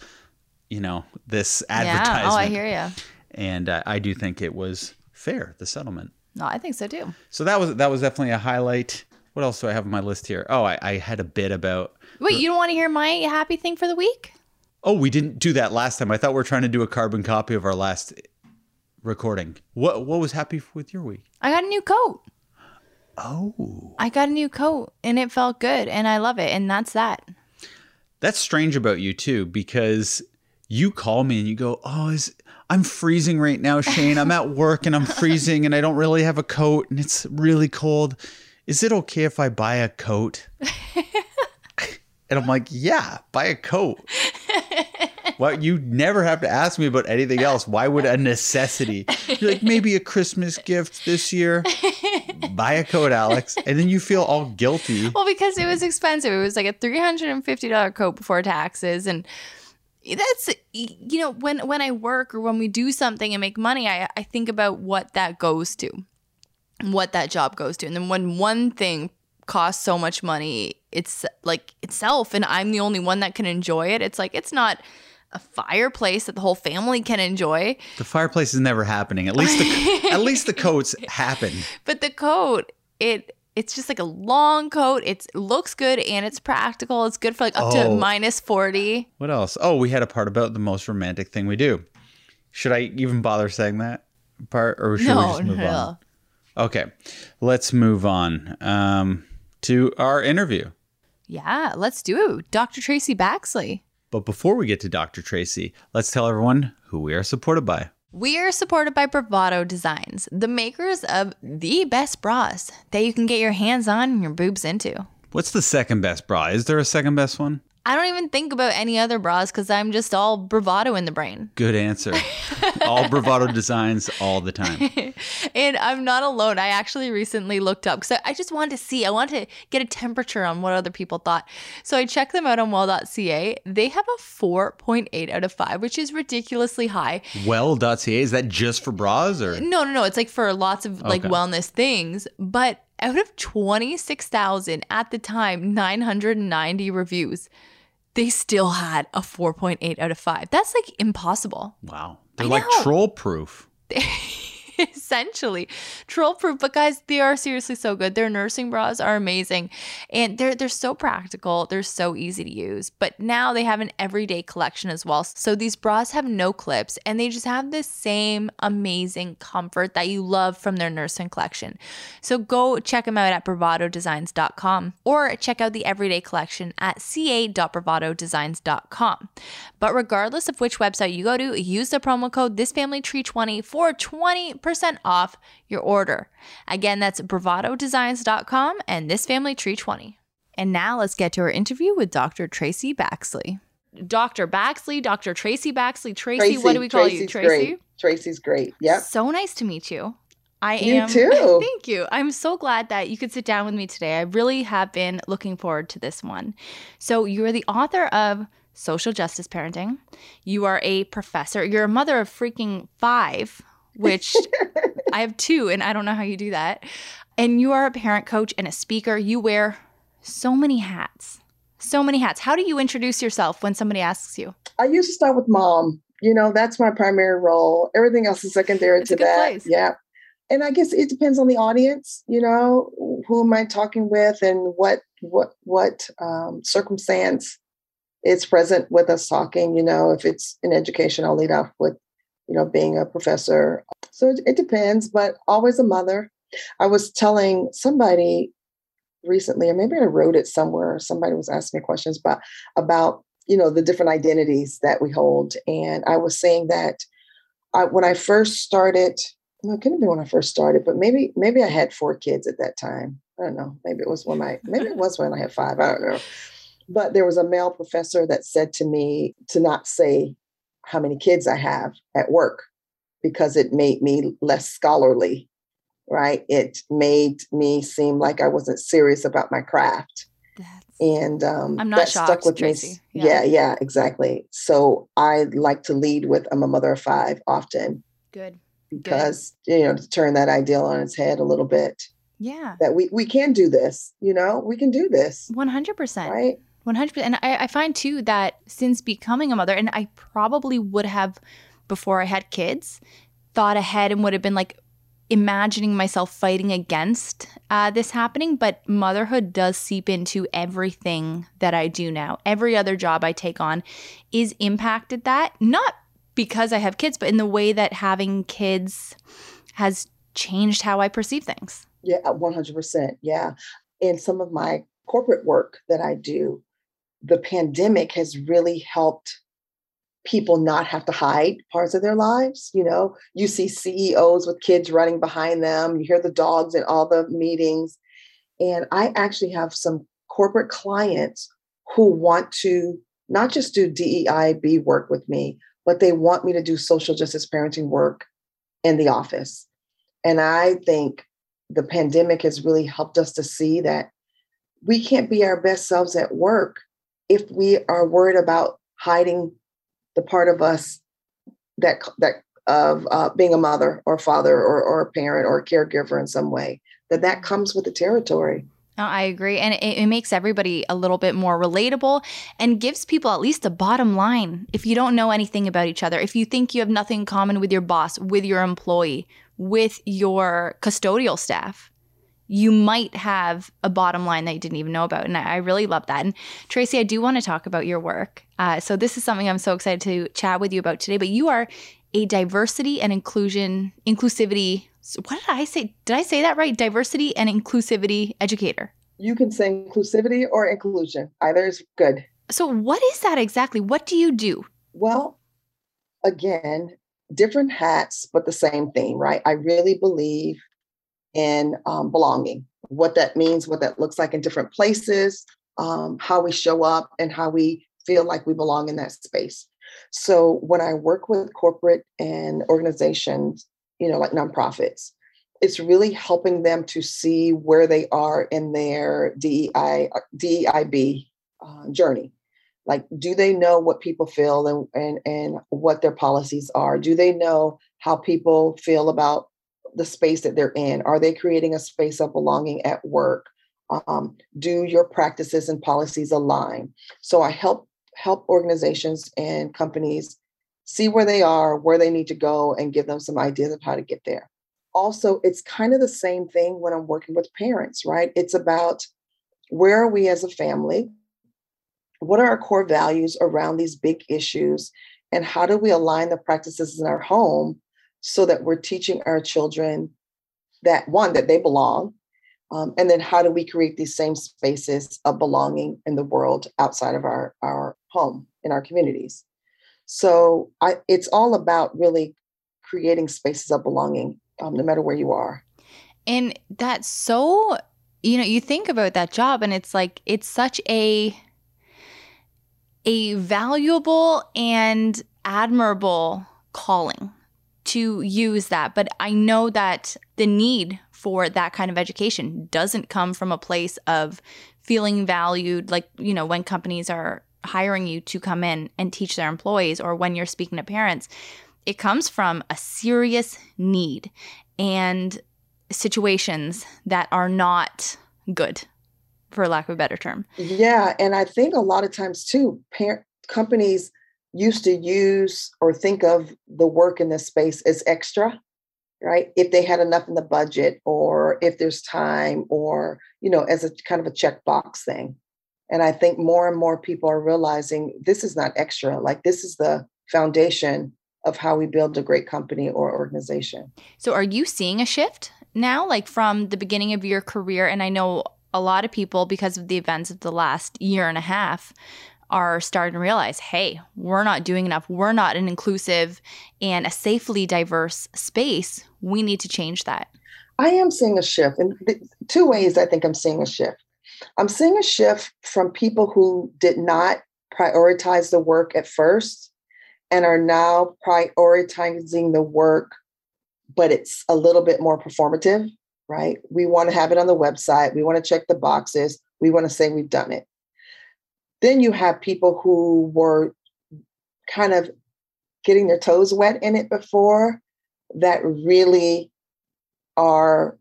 you know, this advertisement. Yeah. Oh, I hear you. And uh, I do think it was fair the settlement. No, I think so too. So that was that was definitely a highlight. What else do I have on my list here? Oh, I, I had a bit about. Wait, you don't want to hear my happy thing for the week? Oh, we didn't do that last time. I thought we are trying to do a carbon copy of our last recording. What what was happy with your week? I got a new coat. Oh, I got a new coat and it felt good and I love it. And that's that. that's strange about you too, because you call me and you go, "Oh, is I'm freezing right now, Shane. I'm at work and I'm [laughs] freezing and I don't really have a coat and it's really cold. Is it okay if I buy a coat? [laughs] and I'm like, Yeah, buy a coat. [laughs] Well, you never have to ask me about anything else. Why would a necessity? You're like, maybe a Christmas gift this year. Buy a coat, Alex. And then you feel all guilty. Well, because it was expensive. It was like a $350 coat before taxes. And that's you know when when i work or when we do something and make money i i think about what that goes to what that job goes to and then when one thing costs so much money it's like itself and i'm the only one that can enjoy it it's like it's not a fireplace that the whole family can enjoy The fireplace is never happening. At least the at least the coats [laughs] happen. but the coat it it's just like a long coat it looks good and it's practical it's good for like up to Oh. minus 40 What else? Oh, we had a part about the most romantic thing we do. Should I even bother saying that part, or should we no just move no on? Okay, let's move on um, to our interview. yeah let's do it dr traci baxley But before we get to Dr. Traci, let's tell everyone who we are supported by. We are supported by Bravado Designs, the makers of the best bras that you can get your hands on and your boobs into. What's the second best bra? Is there a second best one? I don't even think about any other bras because I'm just all bravado in the brain. Good answer. all bravado designs all the time. [laughs] And I'm not alone. I actually recently looked up because I, I just wanted to see, I wanted to get a temperature on what other people thought. So I checked them out on well.ca. They have a 4.8 out of 5, which is ridiculously high. Well.ca, is that just for bras or? No, no, no. It's like for lots of like Okay. wellness things. But out of 26,000 at the time, 990 reviews, they still had a 4.8 out of 5. That's like impossible. Wow. They're I like know. troll proof. [laughs] [laughs] Essentially, troll proof. But guys, they are seriously so good. Their nursing bras are amazing, and they're they're so practical. They're so easy to use. But now they have an everyday collection as well. So these bras have no clips, and they just have the same amazing comfort that you love from their nursing collection. So go check them out at bravadodesigns.com or check out the everyday collection at ca.bravadodesigns.com. But regardless of which website you go to, use the promo code this thisfamilytree20 for 20% off your order. Again, that's bravadodesigns.com and this family tree 20. And now let's get to our interview with Dr. Traci Baxley. Dr. Baxley, Dr. Traci Baxley. Traci, what do we call you? Traci? Great. Traci's great. Yep. So nice to meet you. I You am too. [laughs] Thank you. I'm so glad that you could sit down with me today. I really have been looking forward to this one. So, you are the author of Social Justice Parenting. You are a professor. You're a mother of freaking 5, which [laughs] I have 2 and I don't know how you do that. And you are a parent coach and a speaker. You wear so many hats. So many hats. How do you introduce yourself when somebody asks you? I used to start with mom. You know, that's my primary role. Everything else is secondary It's to that. place. Yeah. And I guess it depends on the audience, you know, who am I talking with and what what what um, circumstance is present with us talking, you know, if it's in education, I'll lead off with, you know, being a professor. So it, it depends, but always a mother. I was telling somebody recently, or maybe I wrote it somewhere. Somebody was asking me questions about about you know the different identities that we hold, and I was saying that I, when I first started, no, it couldn't have been when I first started, but maybe maybe I had four kids at that time. I don't know. Maybe it was when I maybe it was when I had five. I don't know. But there was a male professor that said to me to not say how many kids I have at work because it made me less scholarly right? It made me seem like I wasn't serious about my craft. That's And um, I'm not that shocked, stuck with Traci. me. Yeah. Yeah. yeah, exactly. So I like to lead with I'm a mother of five often good. because, you know, to turn that ideal on its head a little bit, Yeah. that we, we can do this, you know, we can do this, 100%. right? 100%. And I, I find too that since becoming a mother, and I probably would have before I had kids, thought ahead and would have been like imagining myself fighting against uh, this happening. But motherhood does seep into everything that I do now. Every other job I take on is impacted that, not because I have kids, but in the way that having kids has changed how I perceive things. Yeah, uh, 100%. Yeah. And some of my corporate work that I do, the pandemic has really helped people not have to hide parts of their lives. You know, you see CEOs with kids running behind them, you hear the dogs in all the meetings. And I actually have some corporate clients who want to not just do DEIB work with me, but they want me to do social justice parenting work in the office. And I think the pandemic has really helped us to see that we can't be our best selves at work if we are worried about hiding the part of us that that of uh, being a mother or father or, or a parent or a caregiver in some way that that comes with the territory no, I agree. And it, it, makes everybody a little bit more relatable and gives people at least a bottom line. If you don't know anything about each other, if you think you have nothing in common with your boss, with your employee, with your custodial staff, you might have a bottom line that you didn't even know about. And I, I really love that. And Traci, I do want to talk about your work. Uh, so this is something I'm so excited to chat with you about today. But you are a diversity and inclusion, inclusivity what did I say? Did I say that right? Diversity and inclusivity educator. You can say inclusivity or inclusion. Either is good. So what is that exactly? What do you do? Well, again, different hats, but the same thing, right? I really believe in um, belonging, what that means, what that looks like in different places, um, how we show up, and how we feel like we belong in that space. So when I work with corporate and organizations, you know, like nonprofits. It's really helping them to see where they are in their DEI, DEIB uh, journey. Like, do they know what people feel and, and, and what their policies are? Do they know how people feel about the space that they're in? Are they creating a space of belonging at work? Um, do your practices and policies align? So I help help organizations and companies see where they are, where they need to go, and give them some ideas of how to get there. Also, it's kind of the same thing when I'm working with parents, right? It's about where are we as a family? What are our core values around these big issues? And how do we align the practices in our home so that we're teaching our children that one, that they belong, um, and then how do we create these same spaces of belonging in the world outside of our, our home, in our communities? So I, it's all about really creating spaces of belonging, um, no matter where you are. And that's so, you know, you think about that job, and it's like it's such a a valuable and admirable calling to use that. But I know that the need for that kind of education doesn't come from a place of feeling valued, like, you know, when companies are hiring you to come in and teach their employees or when you're speaking to parents, it comes from a serious need and situations that are not good, for lack of a better term. Yeah. And I think a lot of times too, parent companies used to use or think of the work in this space as extra right if they had enough in the budget or if there's time or you know as a kind of a checkbox thing and I think more and more people are realizing this is not extra. Like this is the foundation of how we build a great company or organization. So are you seeing a shift now, like from the beginning of your career? And I know a lot of people, because of the events of the last year and a half, are starting to realize hey, we're not doing enough. We're not an inclusive and a safely diverse space. We need to change that. I am seeing a shift in two ways. I think I'm seeing a shift. I'm seeing a shift from people who did not prioritize the work at first and are now prioritizing the work, but it's a little bit more performative, right? We want to have it on the website, we want to check the boxes, we want to say we've done it. Then you have people who were kind of getting their toes wet in it before that really are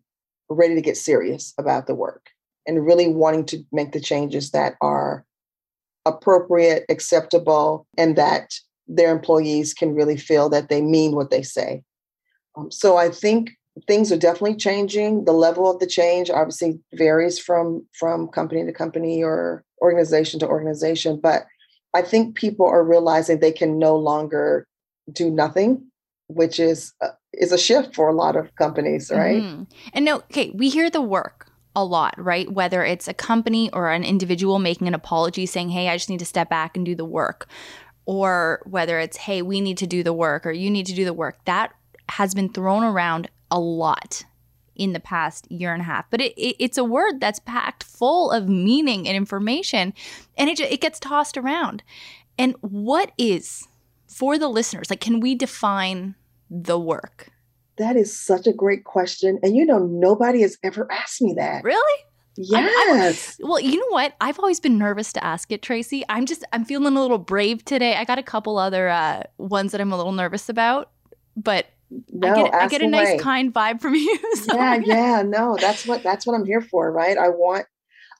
ready to get serious about the work and really wanting to make the changes that are appropriate, acceptable, and that their employees can really feel that they mean what they say. Um, so I think things are definitely changing. The level of the change obviously varies from from company to company or organization to organization, but I think people are realizing they can no longer do nothing, which is uh, is a shift for a lot of companies, right? Mm-hmm. And no, okay, we hear the work a lot, right? Whether it's a company or an individual making an apology saying, hey, I just need to step back and do the work, or whether it's, hey, we need to do the work or you need to do the work, that has been thrown around a lot in the past year and a half. But it, it, it's a word that's packed full of meaning and information, and it it gets tossed around. And what is for the listeners? Like, can we define the work? That is such a great question, and you know, nobody has ever asked me that. Really? Yes. I'm, I'm, well, you know what? I've always been nervous to ask it, Traci. I'm just I'm feeling a little brave today. I got a couple other uh, ones that I'm a little nervous about, but no, I get, I get a nice kind vibe from [laughs] you. So. Yeah, yeah, no, that's what that's what I'm here for, right? I want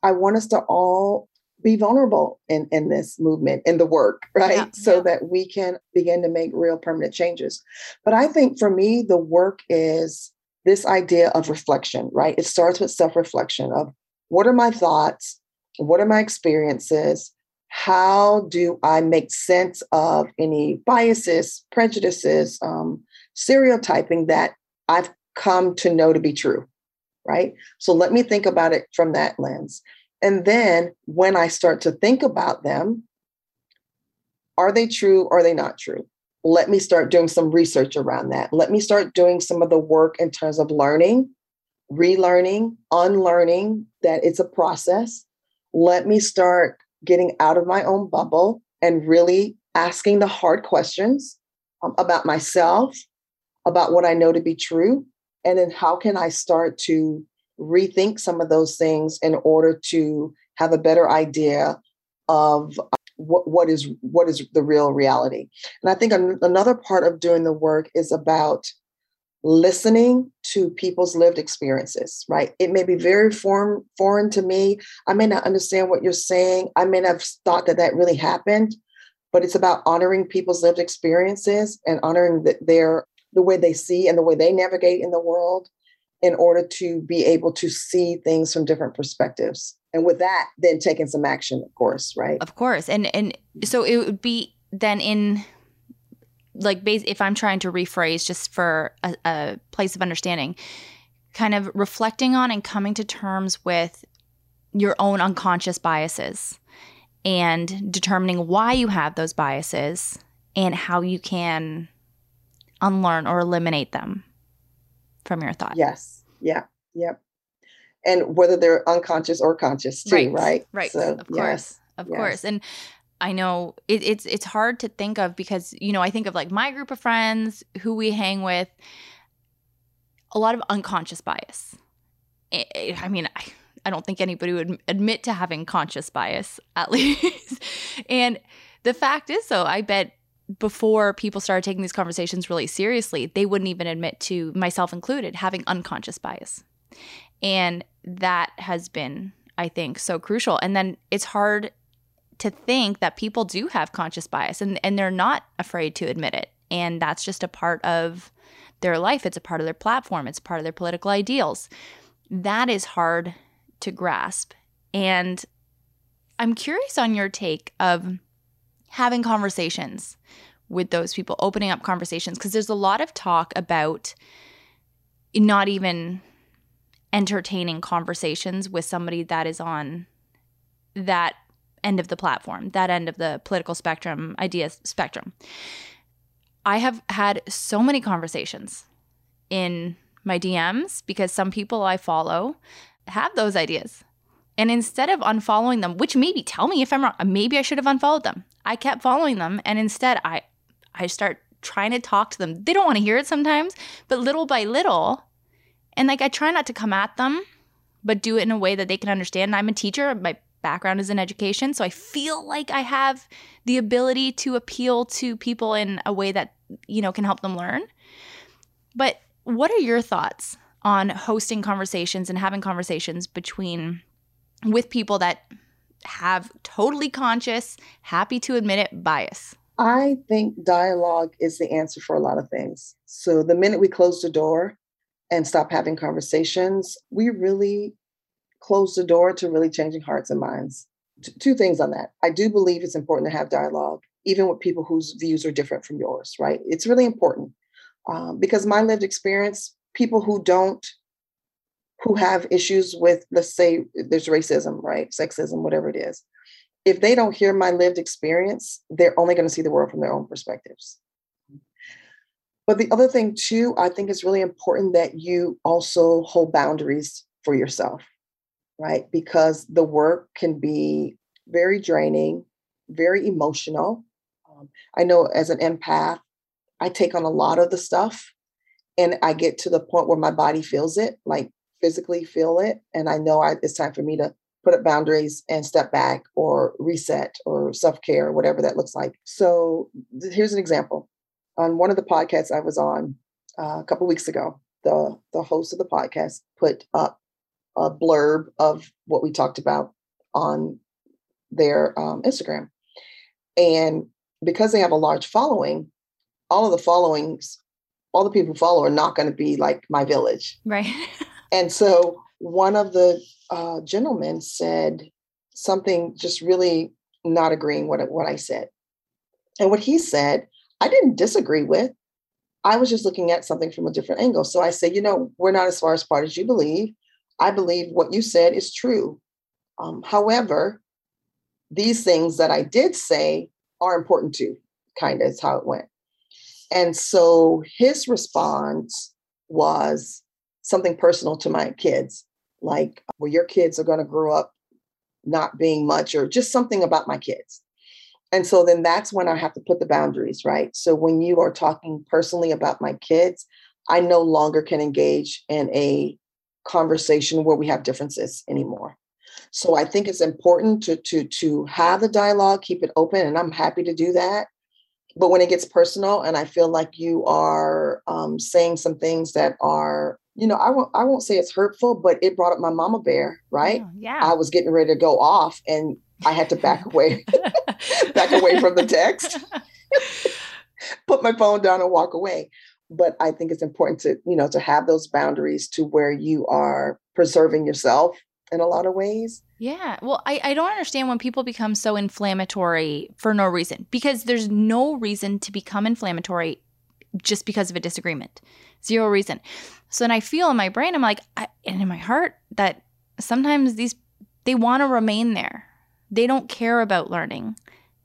I want us to all be vulnerable in in this movement in the work, [laughs] right? Yeah, so yeah. that we can begin to make real permanent changes. But I think for me the work is this idea of reflection, right? It starts with self-reflection of what are my thoughts? What are my experiences? How do I make sense of any biases, prejudices, um, stereotyping that I've come to know to be true, right? So let me think about it from that lens. And then when I start to think about them, are they true or are they not true? Let me start doing some research around that. Let me start doing some of the work in terms of learning, relearning, unlearning that it's a process. Let me start getting out of my own bubble and really asking the hard questions um, about myself, about what I know to be true, and then how can I start to rethink some of those things in order to have a better idea of what, what is what is the real reality. And I think an, another part of doing the work is about listening to people's lived experiences right? It may be very foreign foreign to me. I may not understand what you're saying. I may not have thought that that really happened but it's about honoring people's lived experiences and honoring the, their the way they see and the way they navigate in the world in order to be able to see things from different perspectives. And with that then taking some action of course right? Of course. And and so it would be then in like base if i'm trying to rephrase just for a, a place of understanding kind of reflecting on and coming to terms with your own unconscious biases and determining why you have those biases and how you can unlearn or eliminate them from your thought. Yes. Yeah. Yep. And whether they're unconscious or conscious too, right? Right. right. So, of course. Yes. Of yes. course. And I know it, it's it's hard to think of because you know I think of like my group of friends who we hang with. A lot of unconscious bias. I mean, I, I don't think anybody would admit to having conscious bias, at [laughs] least. and the fact is, though, I bet before people started taking these conversations really seriously, they wouldn't even admit to myself included having unconscious bias. And that has been, I think, so crucial. And then it's hard to think that people do have conscious bias and, and they're not afraid to admit it. And that's just a part of their life. It's a part of their platform. It's part of their political ideals. That is hard to grasp. And I'm curious on your take of having conversations with those people, opening up conversations, because there's a lot of talk about not even entertaining conversations with somebody that is on that end of the platform, that end of the political spectrum, idea spectrum. I have had so many conversations in my DMs because some people I follow have those ideas. And instead of unfollowing them, which maybe tell me if I'm wrong, maybe I should have unfollowed them. I kept following them and instead I I start trying to talk to them. They don't want to hear it sometimes, but little by little, and like I try not to come at them, but do it in a way that they can understand. I'm a teacher. My background is in education. So I feel like I have the ability to appeal to people in a way that, you know, can help them learn. But what are your thoughts on hosting conversations and having conversations between with people that have totally conscious, happy to admit it bias? I think dialogue is the answer for a lot of things. So the minute we close the door and stop having conversations, we really close the door to really changing hearts and minds. T- two things on that. I do believe it's important to have dialogue, even with people whose views are different from yours, right? It's really important um, because my lived experience, people who don't, who have issues with, let's say there's racism, right? Sexism, whatever it is. If they don't hear my lived experience, they're only going to see the world from their own perspectives. But the other thing, too, I think it's really important that you also hold boundaries for yourself, right? Because the work can be very draining, very emotional. Um, I know as an empath, I take on a lot of the stuff and I get to the point where my body feels it, like physically feel it. And I know I, it's time for me to put up boundaries and step back or reset or self care or whatever that looks like. So th- here's an example. On one of the podcasts I was on uh, a couple weeks ago, the the host of the podcast put up a blurb of what we talked about on their um, Instagram, and because they have a large following, all of the followings, all the people who follow are not going to be like my village, right? [laughs] and so one of the uh, gentleman said something just really not agreeing what what I said, and what he said I didn't disagree with. I was just looking at something from a different angle. So I said, you know, we're not as far apart as you believe. I believe what you said is true. Um, however, these things that I did say are important too. Kind of is how it went. And so his response was something personal to my kids like well your kids are going to grow up not being much or just something about my kids. And so then that's when i have to put the boundaries right? So when you are talking personally about my kids i no longer can engage in a conversation where we have differences anymore. So i think it's important to to to have the dialogue keep it open and i'm happy to do that. But when it gets personal and i feel like you are um, saying some things that are you know, I won't I won't say it's hurtful, but it brought up my mama bear, right? Oh, yeah. I was getting ready to go off and I had to back away, [laughs] back away from the text, [laughs] put my phone down and walk away. But I think it's important to, you know, to have those boundaries to where you are preserving yourself in a lot of ways. Yeah. Well, I, I don't understand when people become so inflammatory for no reason because there's no reason to become inflammatory just because of a disagreement. Zero reason. So then I feel in my brain, I'm like, I, and in my heart, that sometimes these, they want to remain there. They don't care about learning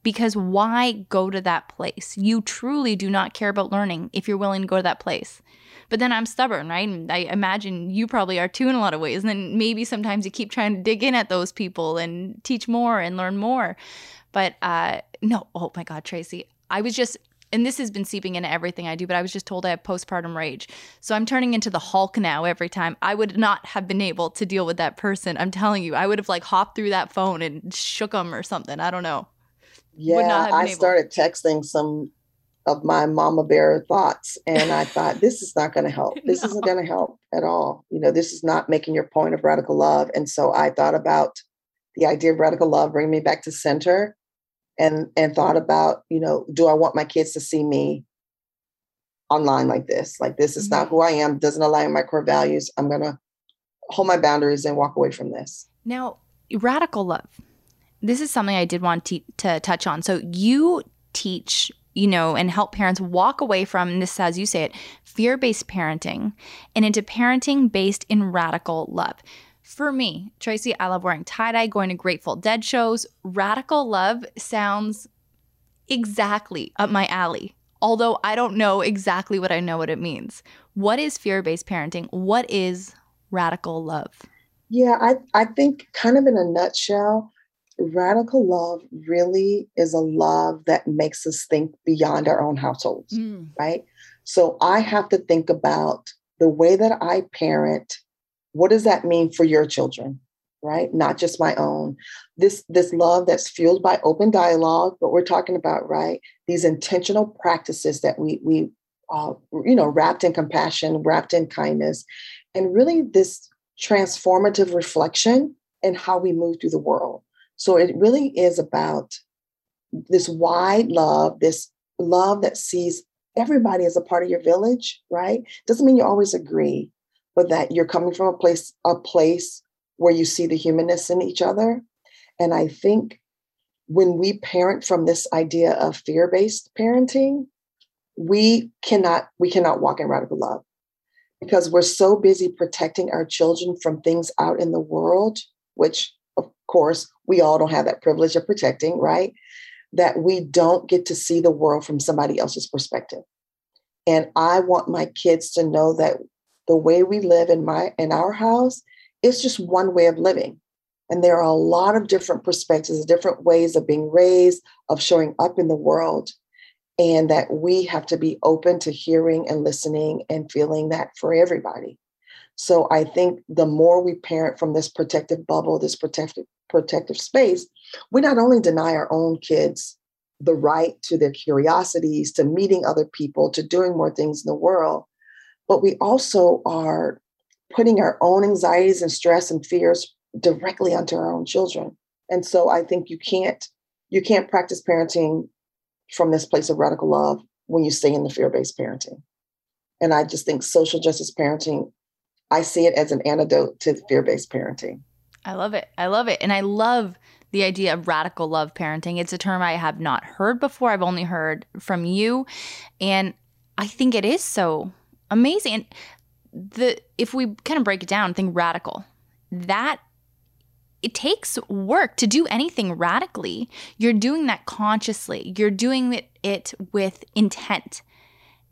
because why go to that place? You truly do not care about learning if you're willing to go to that place. But then I'm stubborn, right? And I imagine you probably are too in a lot of ways. And then maybe sometimes you keep trying to dig in at those people and teach more and learn more. But uh, no, oh my God, Traci, I was just and this has been seeping into everything I do, but I was just told I have postpartum rage. So I'm turning into the Hulk now every time. I would not have been able to deal with that person. I'm telling you, I would have like hopped through that phone and shook them or something. I don't know. Yeah, I started texting some of my mama bear thoughts and I thought [laughs] this is not going to help. This no. isn't going to help at all. You know, this is not making your point of radical love. And so I thought about the idea of radical love bring me back to center and and thought about you know do i want my kids to see me online like this? Like this is mm-hmm. not who i am doesn't align with my core values. I'm gonna hold my boundaries and walk away from this. Now radical love. This is something i did want to, to touch on. So you teach you know and help parents walk away from this as you say it fear-based parenting and into parenting based in radical love for me, Traci, I love wearing tie dye, going to Grateful Dead shows. Radical love sounds exactly up my alley, although I don't know exactly what I know what it means. What is fear based parenting? What is radical love? Yeah, I, I think, kind of in a nutshell, radical love really is a love that makes us think beyond our own households, mm. right? So I have to think about the way that I parent what does that mean for your children right? Not just my own. This this love that's fueled by open dialogue what we're talking about right? These intentional practices that we we uh, you know wrapped in compassion wrapped in kindness and really this transformative reflection in how we move through the world. So it really is about this wide love this love that sees everybody as a part of your village right? Doesn't mean you always agree but that you're coming from a place a place where you see the humanness in each other. And i think when we parent from this idea of fear-based parenting we cannot we cannot walk in radical love because we're so busy protecting our children from things out in the world which of course we all don't have that privilege of protecting right? That we don't get to see the world from somebody else's perspective. And I want my kids to know that the way we live in my in our house is just one way of living. And there are a lot of different perspectives, different ways of being raised, of showing up in the world. And that we have to be open to hearing and listening and feeling that for everybody. So I think the more we parent from this protective bubble, this protective protective space, we not only deny our own kids the right to their curiosities, to meeting other people, to doing more things in the world, but we also are putting our own anxieties and stress and fears directly onto our own children. And so I think you can't you can't practice parenting from this place of radical love when you stay in the fear-based parenting. And I just think social justice parenting, I see it as an antidote to fear-based parenting. I love it. I love it. And I love the idea of radical love parenting. It's a term I have not heard before. I've only heard from you. And I think it is so amazing. And the if we kind of break it down, think radical. That it takes work to do anything radically. You're doing that consciously. You're doing it, it with intent.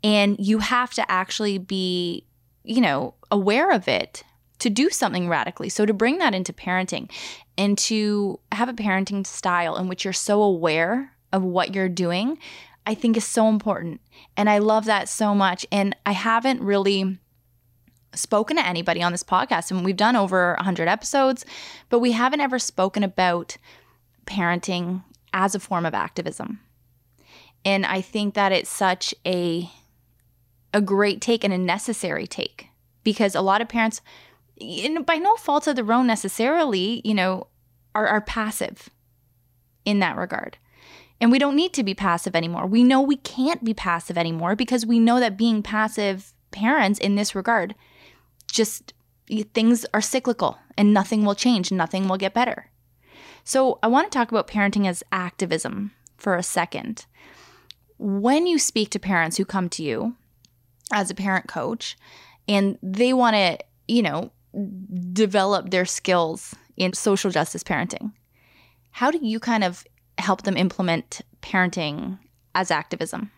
And you have to actually be, you know, aware of it to do something radically. So to bring that into parenting and to have a parenting style in which you're so aware of what you're doing, I think is so important. And I love that so much. And I haven't really spoken to anybody on this podcast. And we've done over 100 episodes, but we haven't ever spoken about parenting as a form of activism. And I think that it's such a a great take and a necessary take because a lot of parents by no fault of their own necessarily, you know, are, are passive in that regard. And we don't need to be passive anymore. We know we can't be passive anymore because we know that being passive parents in this regard just things are cyclical and nothing will change, nothing will get better. So, I want to talk about parenting as activism for a second. When you speak to parents who come to you as a parent coach and they want to, you know, develop their skills in social justice parenting, how do you kind of help them implement parenting as activism?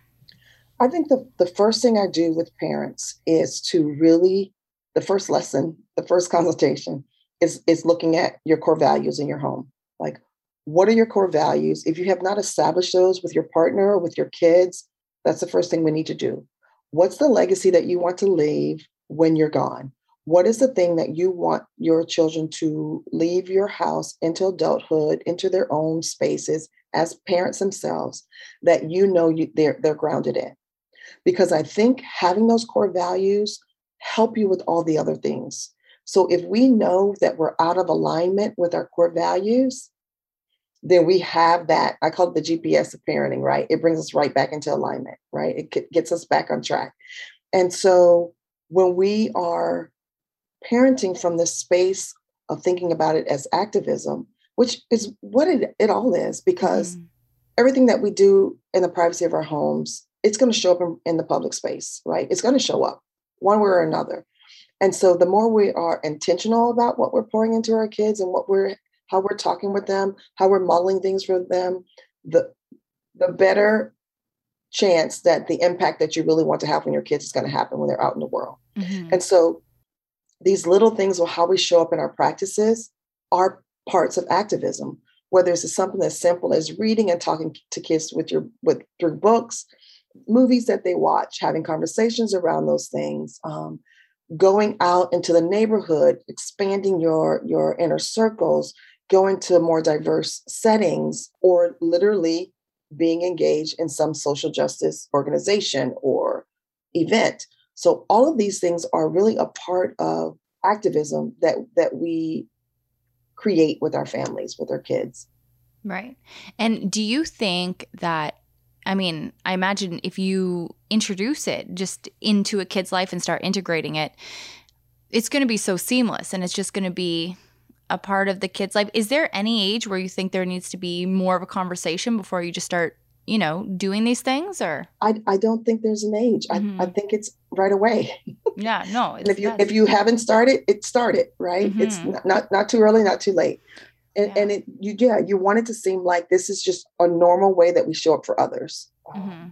I think the, the first thing I do with parents is to really the first lesson, the first consultation is is looking at your core values in your home. Like, what are your core values? If you have not established those with your partner or with your kids, that's the first thing we need to do. What's the legacy that you want to leave when you're gone? What is the thing that you want your children to leave your house into adulthood, into their own spaces as parents themselves that you know you, they're, they're grounded in? Because I think having those core values help you with all the other things. So if we know that we're out of alignment with our core values, then we have that. I call it the GPS of parenting, right? It brings us right back into alignment, right? It gets us back on track. And so when we are parenting from the space of thinking about it as activism, which is what it, it all is, because mm. everything that we do in the privacy of our homes, it's going to show up in, in the public space, right? It's going to show up one way or another. And so the more we are intentional about what we're pouring into our kids and what we're how we're talking with them, how we're modeling things for them, the the better chance that the impact that you really want to have on your kids is going to happen when they're out in the world. Mm-hmm. And so these little things of how we show up in our practices are parts of activism, whether it's something as simple as reading and talking to kids with your with through books movies that they watch, having conversations around those things, um, going out into the neighborhood, expanding your your inner circles, going to more diverse settings, or literally being engaged in some social justice organization or event. So all of these things are really a part of activism that that we create with our families, with our kids. Right. And do you think that I mean, I imagine if you introduce it just into a kid's life and start integrating it, it's going to be so seamless and it's just going to be a part of the kid's life. Is there any age where you think there needs to be more of a conversation before you just start, you know, doing these things or? I, I don't think there's an age. Mm-hmm. I, I mm-hmm. think it's right away. yeah, no. [laughs] and if you, if you haven't started, it started, right? Mm-hmm. It's not, not, not too early, not too late and, yeah. and it you yeah you want it to seem like this is just a normal way that we show up for others mm-hmm.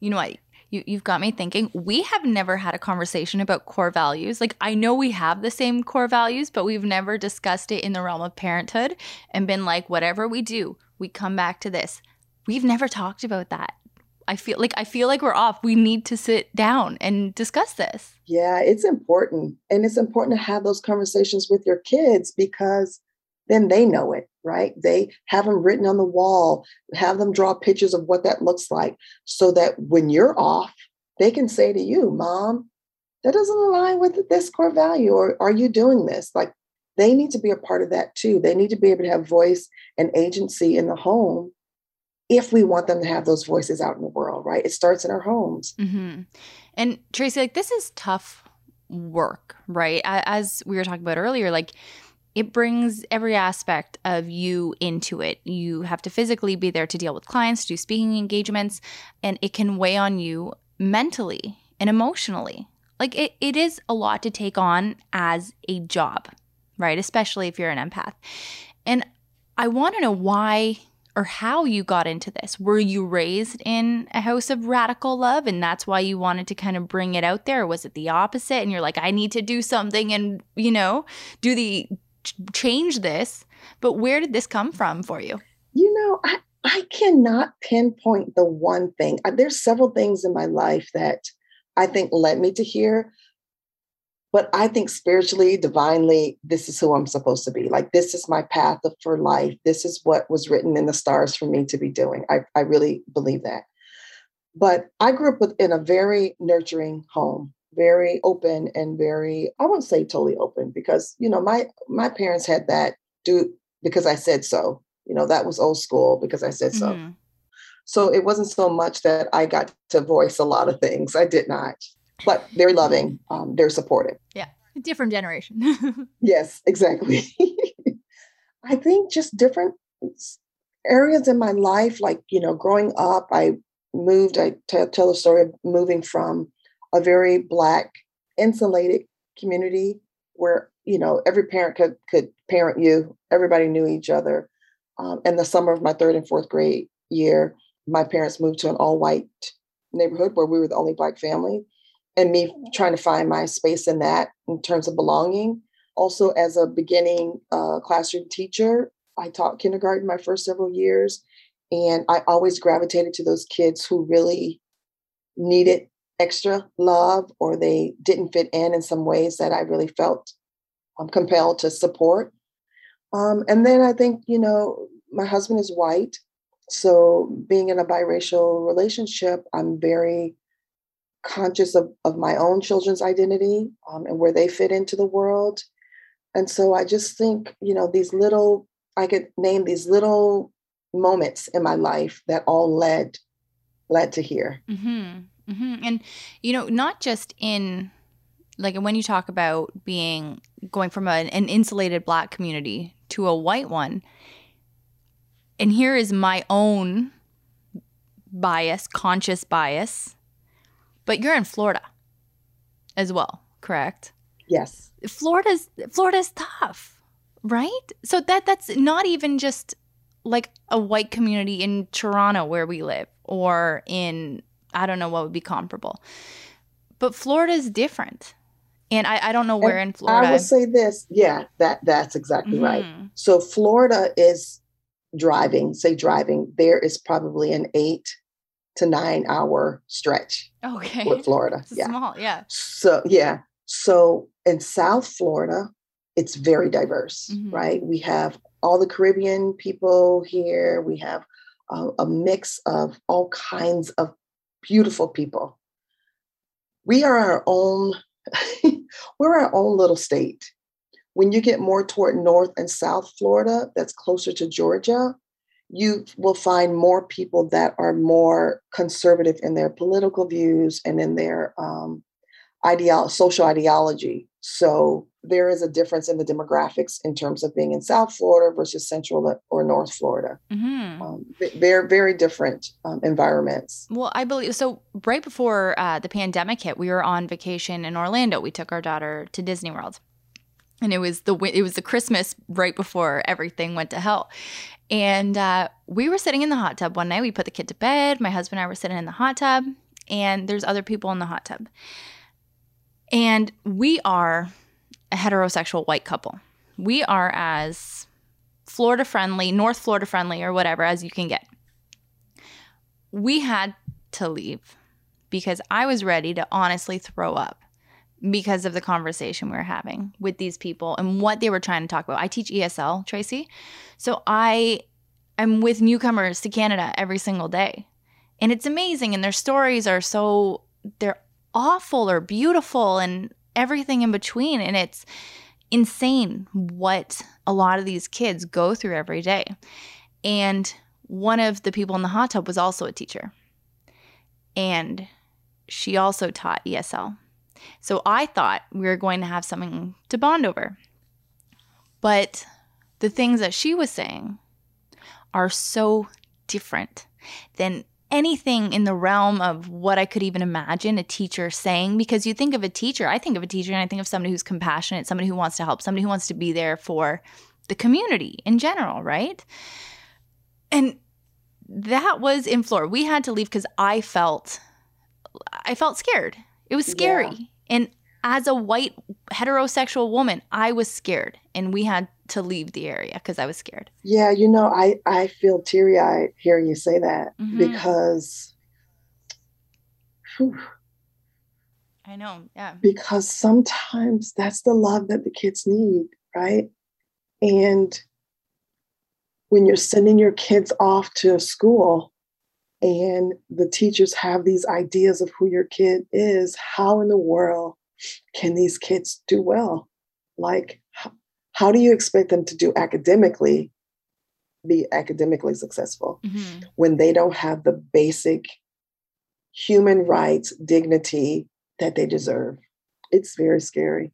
you know what you, you've got me thinking. We have never had a conversation about core values. Like, I know we have the same core values, but we've never discussed it in the realm of parenthood and been like, whatever we do, we come back to this. We've never talked about that. I feel like I feel like we're off. We need to sit down and discuss this. Yeah, it's important. And it's important to have those conversations with your kids because then they know it, right? They have them written on the wall, have them draw pictures of what that looks like so that when you're off, they can say to you, Mom, that doesn't align with this core value, or are you doing this? Like they need to be a part of that too. They need to be able to have voice and agency in the home if we want them to have those voices out in the world, right? It starts in our homes. Mm-hmm. And Traci, like this is tough work, right? As we were talking about earlier, like it brings every aspect of you into it. You have to physically be there to deal with clients, do speaking engagements, and it can weigh on you mentally and emotionally. Like it, it is a lot to take on as a job, right? Especially if you're an empath. And I want to know why or how you got into this. Were you raised in a house of radical love and that's why you wanted to kind of bring it out there? Or was it the opposite and you're like, I need to do something and, you know, do the change this? But where did this come from for you? You know, I, I cannot pinpoint the one thing. There's several things in my life that I think led me to here but I think spiritually, divinely, this is who I'm supposed to be. Like, this is my path for life. This is what was written in the stars for me to be doing. I, I really believe that. But I grew up with, in a very nurturing home, very open and very, I won't say totally open because, you know, my my parents had that do because I said so. You know, that was old school because I said so. Mm-hmm. So it wasn't so much that I got to voice a lot of things. I did not but very loving. Um, they're supportive. Yeah, different generation. [laughs] yes, exactly. [laughs] I think just different areas in my life, like you know, growing up, I moved. I t- tell the story of moving from a very black, insulated community where you know every parent could could parent you. Everybody knew each other. Um, in the summer of my third and fourth grade year, my parents moved to an all-white neighborhood where we were the only black family and me trying to find my space in that in terms of belonging. Also, as a beginning uh, classroom teacher, I taught kindergarten my first several years, and I always gravitated to those kids who really needed extra love or they didn't fit in in some ways that I really felt um, compelled to support. Um, and then I think, you know, my husband is white. So being in a biracial relationship, I'm very conscious of, of my own children's identity um, and where they fit into the world. And so I just think, you know, these little, I could name these little moments in my life that all led led to here. Mm-hmm. Mm-hmm. And, you know, not just in like when you talk about being going from a, an insulated black community to a white one, and here is my own bias, conscious bias but you're in Florida as well, correct? Yes. Florida's Florida's tough, right? So that that's not even just like a white community in Toronto where we live or in I don't know what would be comparable. But Florida's different. And I, I don't know where and in Florida. I will say this. Yeah, that that's exactly mm-hmm. right. So Florida is driving, say driving, there is probably an eight to nine hour stretch. Okay. With Florida. It's yeah. Small, yeah. So yeah. So in South Florida, it's very diverse, mm-hmm. right? We have all the Caribbean people here. We have a mix of all kinds of beautiful people. We are our own, [laughs] we're our own little state. When you get more toward North and South Florida, that's closer to Georgia, you will find more people that are more conservative in their political views and in their um, ideolo- social ideology. So there is a difference in the demographics in terms of being in South Florida versus Central or North Florida. Mm-hmm. Um, very, very different um, environments. Well, I believe so. Right before uh, the pandemic hit, we were on vacation in Orlando. We took our daughter to Disney World and it was the it was the Christmas right before everything went to hell, and uh, we were sitting in the hot tub one night. We put the kid to bed. My husband and I were sitting in the hot tub, and there's other people in the hot tub. And we are a heterosexual white couple. We are as Florida friendly, North Florida friendly, or whatever as you can get. We had to leave because I was ready to honestly throw up because of the conversation we were having with these people and what they were trying to talk about. I teach ESL, Traci. So I am with newcomers to Canada every single day. And it's amazing and their stories are so they're awful or beautiful and everything in between and it's insane what a lot of these kids go through every day. And one of the people in the hot tub was also a teacher. And she also taught ESL. So I thought we were going to have something to bond over. But the things that she was saying are so different than anything in the realm of what I could even imagine a teacher saying. Because you think of a teacher, I think of a teacher and I think of somebody who's compassionate, somebody who wants to help, somebody who wants to be there for the community in general, right? And that was in Florida. We had to leave because I felt I felt scared. It was scary. Yeah. And as a white heterosexual woman, I was scared and we had to leave the area because I was scared. Yeah, you know, I I feel teary eyed hearing you say that mm-hmm. because whew, I know, yeah. Because sometimes that's the love that the kids need, right? And when you're sending your kids off to school and the teachers have these ideas of who your kid is, how in the world can these kids do well? Like, how do you expect them to do academically, be academically successful mm-hmm. when they don't have the basic human rights, dignity that they deserve? It's very scary.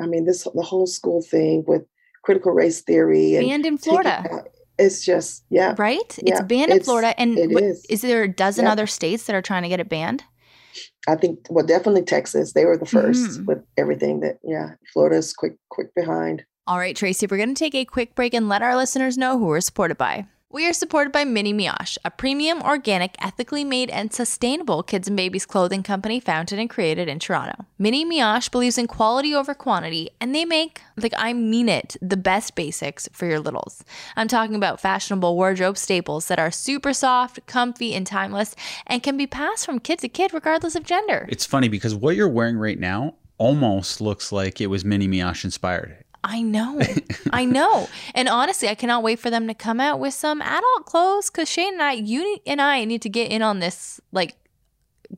I mean, this the whole school thing with critical race theory and banned in Florida. It's just yeah, right. Yeah, it's banned in Florida, and it is. is there a dozen other states that are trying to get it banned? I think well, definitely Texas. They were the 1st mm-hmm. with everything that yeah. Florida's quick quick behind. All right, Traci, we're going to take a quick break and let our listeners know who we're supported by. We are supported by Mini Mioche, a premium, organic, ethically made, and sustainable kids and babies clothing company founded and created in Toronto. Mini Mioche believes in quality over quantity, and they make, like I mean it, the best basics for your littles. I'm talking about fashionable wardrobe staples that are super soft, comfy, and timeless, and can be passed from kid to kid regardless of gender. It's funny because what you're wearing right now almost looks like it was Mini Mioche inspired. I know. I know. [laughs] And honestly, I cannot wait for them to come out with some adult clothes because Shane and I, you and I need to get in on this like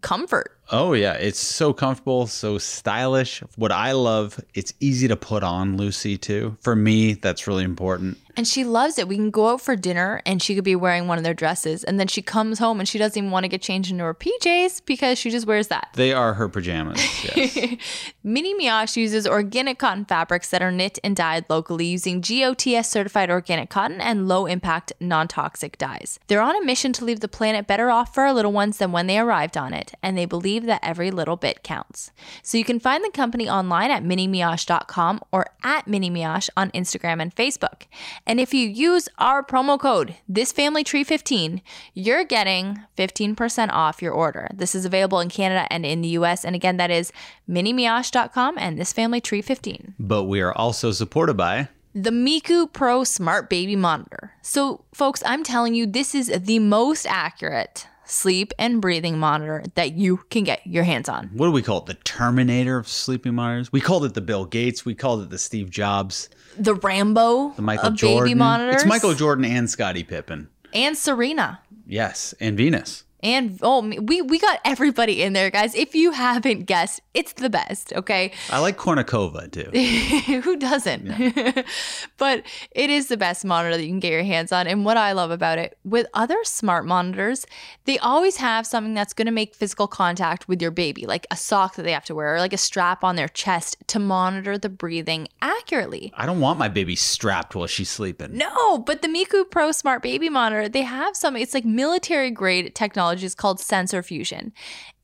comfort. Oh yeah, it's so comfortable, so stylish. What I love, it's easy to put on, Lucy too. For me, that's really important. And she loves it. We can go out for dinner and she could be wearing one of their dresses. And then she comes home and she doesn't even want to get changed into her PJs because she just wears that. They are her pajamas. Yes. [laughs] Mini Mioche uses organic cotton fabrics that are knit and dyed locally using GOTS certified organic cotton and low impact, non toxic dyes. They're on a mission to leave the planet better off for our little ones than when they arrived on it. And they believe that every little bit counts. So you can find the company online at minimioche.com or at minimioche on Instagram and Facebook. And if you use our promo code, thisfamilytree15, you're getting 15% off your order. This is available in Canada and in the US. And again, that is minimioche.com and thisfamilytree15. But we are also supported by the Miku Pro Smart Baby Monitor. So, folks, I'm telling you, this is the most accurate sleep and breathing monitor that you can get your hands on. What do we call it? The Terminator of sleeping monitors? We called it the Bill Gates. We called it the Steve Jobs the Rambo, the Michael Jordan baby monitors. It's Michael Jordan and Scottie Pippen and Serena. Yes, and Venus. And oh, we we got everybody in there, guys. If you haven't guessed, it's the best. Okay. I like Kournikova too. [laughs] Who doesn't? Yeah. [laughs] but it is the best monitor that you can get your hands on. And what I love about it, with other smart monitors, they always have something that's going to make physical contact with your baby, like a sock that they have to wear, or like a strap on their chest to monitor the breathing accurately. I don't want my baby strapped while she's sleeping. No, but the Miku Pro Smart Baby Monitor, they have some. It's like military grade technology technology is called sensor fusion.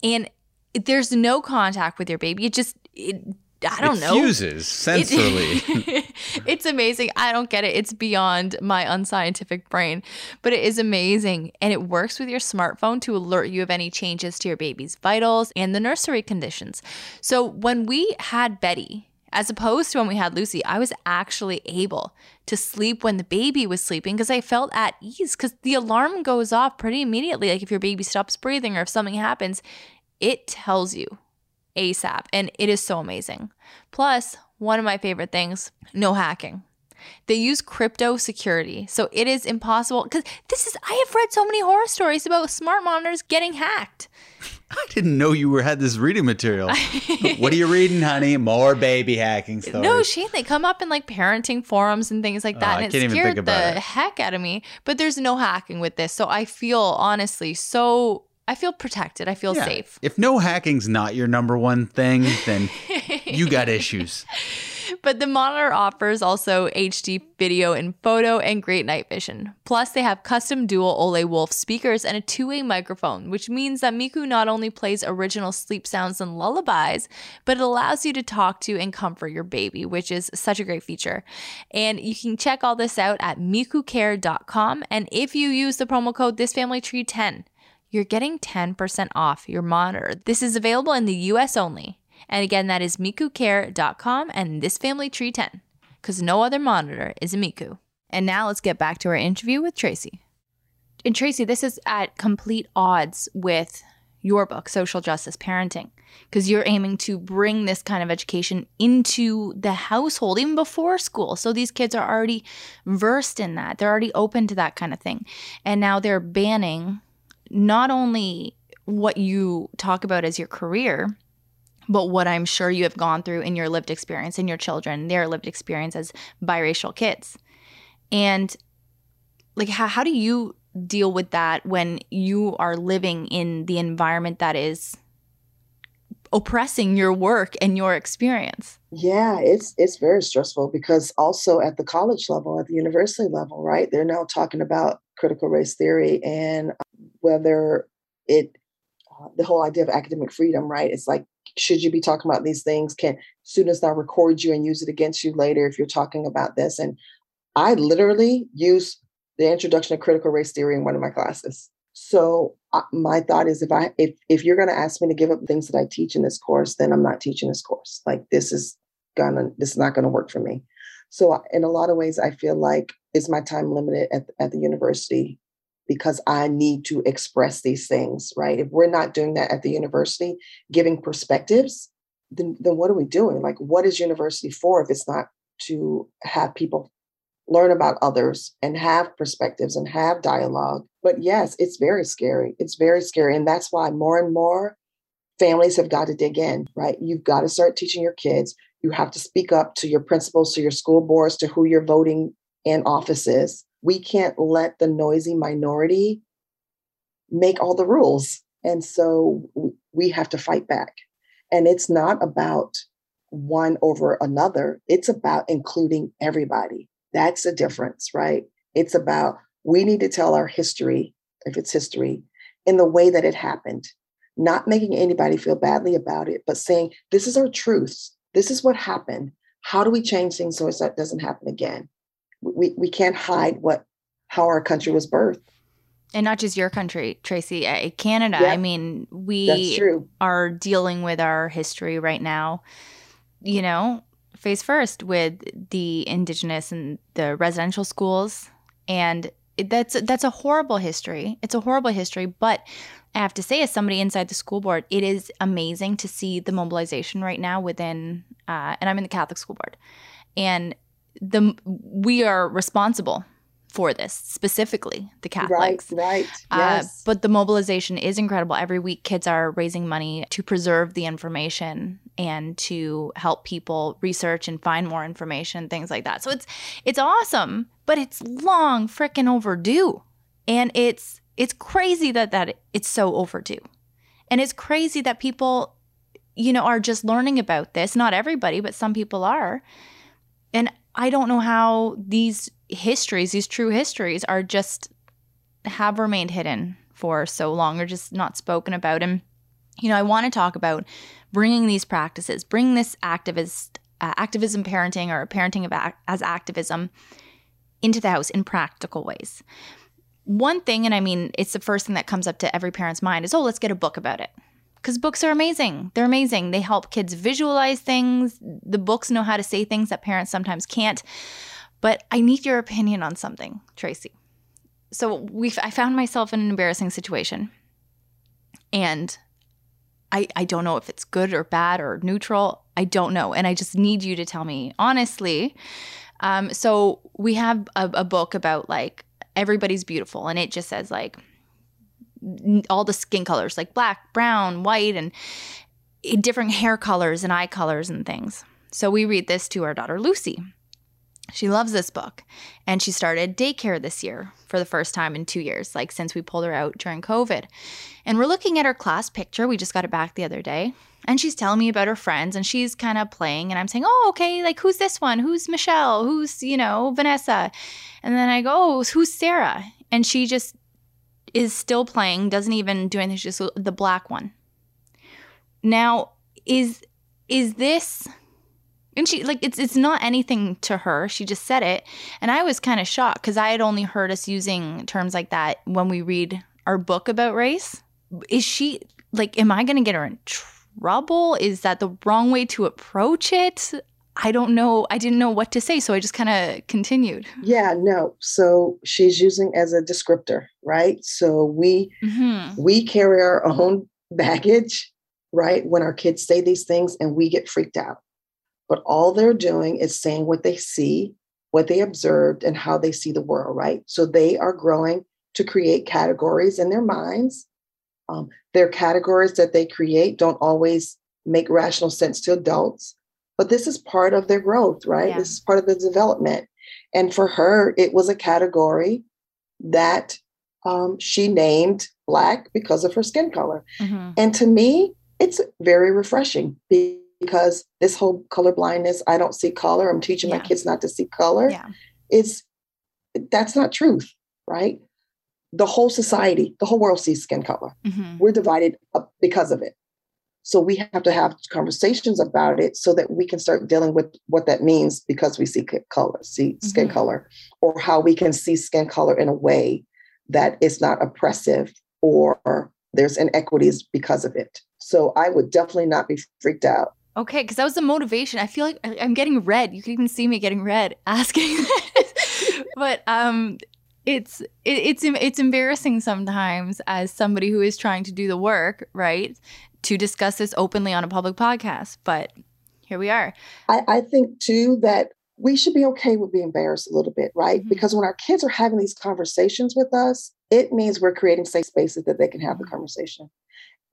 And there's no contact with your baby. It just it I don't it know. Fuses [laughs] sensorily. It- it's amazing. I don't get it. It's beyond my unscientific brain, but it is amazing. And it works with your smartphone to alert you of any changes to your baby's vitals and the nursery conditions. So when we had Betty, as opposed to when we had Lucy, I was actually able to sleep when the baby was sleeping because I felt at ease because the alarm goes off pretty immediately. Like if your baby stops breathing or if something happens, it tells you ASAP. And it is so amazing. Plus, one of my favorite things no hacking. They use crypto security. So it is impossible because this is, I have read so many horror stories about smart monitors getting hacked. [laughs] I didn't know you were had this reading material. [laughs] what are you reading, honey? More baby hacking stories. No, Shane, they come up in like parenting forums and things like oh, that. Oh, and it scared the it. heck out of me. But there's no hacking with this. So I feel honestly so, I feel protected. I feel Yeah. safe. If no hacking's not your number one thing, then you got issues. [laughs] But the monitor offers also HD video and photo and great night vision. Plus, they have custom dual Ole Wolf speakers and a two way microphone, which means that Miku not only plays original sleep sounds and lullabies, but it allows you to talk to and comfort your baby, which is such a great feature. And you can check all this out at mikucare.com. And if you use the promo code ThisFamilyTree10, you're getting 10% off your monitor. This is available in the US only. And again, that is mikucare.com and this family tree 10, because no other monitor is a Miku. And now let's get back to our interview with Traci. And Traci, this is at complete odds with your book, Social Justice Parenting, because you're aiming to bring this kind of education into the household, even before school. So these kids are already versed in that, they're already open to that kind of thing. And now they're banning not only what you talk about as your career, but what I'm sure you have gone through in your lived experience in your children, their lived experience as biracial kids. And like how, how do you deal with that when you are living in the environment that is oppressing your work and your experience? Yeah, it's it's very stressful because also at the college level, at the university level, right? They're now talking about critical race theory and whether it uh, the whole idea of academic freedom, right? It's like should you be talking about these things? Can students now record you and use it against you later if you're talking about this? And I literally use the introduction of critical race theory in one of my classes. So uh, my thought is, if I if if you're going to ask me to give up things that I teach in this course, then I'm not teaching this course. Like this is gonna this is not going to work for me. So in a lot of ways, I feel like is my time limited at at the university because I need to express these things, right? If we're not doing that at the university, giving perspectives, then then what are we doing? Like, what is university for if it's not to have people learn about others and have perspectives and have dialogue? But yes, it's very scary. It's very scary. And that's why more and more families have got to dig in, right? You've got to start teaching your kids. You have to speak up to your principals, to your school boards, to who you're voting in offices. We can't let the noisy minority make all the rules. And so we have to fight back. And it's not about one over another, it's about including everybody. That's the difference, right? It's about we need to tell our history, if it's history, in the way that it happened, not making anybody feel badly about it, but saying, this is our truths. This is what happened. How do we change things so it doesn't happen again? We, we can't hide what how our country was birthed. And not just your country, Traci, uh, Canada. Yeah. I mean, we are dealing with our history right now, you know, face first with the indigenous and the residential schools. And it- that's that's a horrible history. It's a horrible history, but I have to say, as somebody inside the school board, it is amazing to see the mobilization right now within. Uh, and I'm in the Catholic school board, and the we are responsible for this specifically, the Catholics. Right, right. Uh, Yes. but the mobilization is incredible. Every week, kids are raising money to preserve the information and to help people research and find more information, things like that. So it's it's awesome, but it's long freaking overdue, and it's it's crazy that that it's so overdue, and it's crazy that people, you know, are just learning about this. Not everybody, but some people are, and I don't know how these histories, these true histories, are just have remained hidden for so long or just not spoken about. And, you know, I want to talk about bringing these practices, bring this activist uh, activism parenting or parenting ac- as activism into the house in practical ways. One thing, and I mean, it's the first thing that comes up to every parent's mind is, oh, let's get a book about it. Because books are amazing. They're amazing. They help kids visualize things. The books know how to say things that parents sometimes can't. But I need your opinion on something, Traci. So we I found myself in an embarrassing situation. And I, I don't know if it's good or bad or neutral. I don't know. And I just need you to tell me honestly. Um, so we have a, a book about like everybody's beautiful, and it just says like all the skin colors, like black, brown, white, and eh, different hair colors and eye colors and things. So we read this to our daughter Lucy. She loves this book. And she started daycare this year for the first time in two years, like since we pulled her out during COVID. And we're looking at her class picture. We just got it back the other day. And she's telling me about her friends and she's kind of playing. And I'm saying, oh, okay, like who's this one? Who's Michelle? Who's, you know, Vanessa? And then I go, oh, who's Sarah? And she just is still playing, doesn't even do anything. Just the black one. Now, is is this and she like it's it's not anything to her. She just said it, and I was kind of shocked because I had only heard us using terms like that when we read our book about race. Is she like? Am I going to get her in trouble? Is that the wrong way to approach it? I don't know. I didn't know what to say, so I just kind of continued. Yeah, no. So she's using as a descriptor, right? So we mm-hmm. we carry our own baggage, right? When our kids say these things, and we get freaked out but all they're doing is saying what they see, what they observed, and how they see the world, right? So they are growing to create categories in their minds. Um, their categories that they create don't always make rational sense to adults, but this is part of their growth, right? Yeah. This is part of the development. And for her, it was a category that um, she named Black because of her skin color. Mm-hmm. And to me, it's very refreshing because this whole color blindness, I don't see color. I'm teaching yeah. my kids not to see color. Yeah. It's that's not truth, right? The whole society, the whole world sees skin color. Mm-hmm. We're divided because of it. So we have to have conversations about it so that we can start dealing with what that means because we see color, see skin mm-hmm. color, or how we can see skin color in a way that is not oppressive or there's inequities because of it. So I would definitely not be freaked out Okay, because that was the motivation. I feel like I'm getting red. You can even see me getting red [laughs] asking this. but um, it's it, it's it's embarrassing sometimes as somebody who is trying to do the work, right, to discuss this openly on a public podcast. But here we are. I, I think too that we should be okay with being embarrassed a little bit, right? Mm-hmm. Because when our kids are having these conversations with us, it means we're creating safe spaces that they can have the mm-hmm. conversation.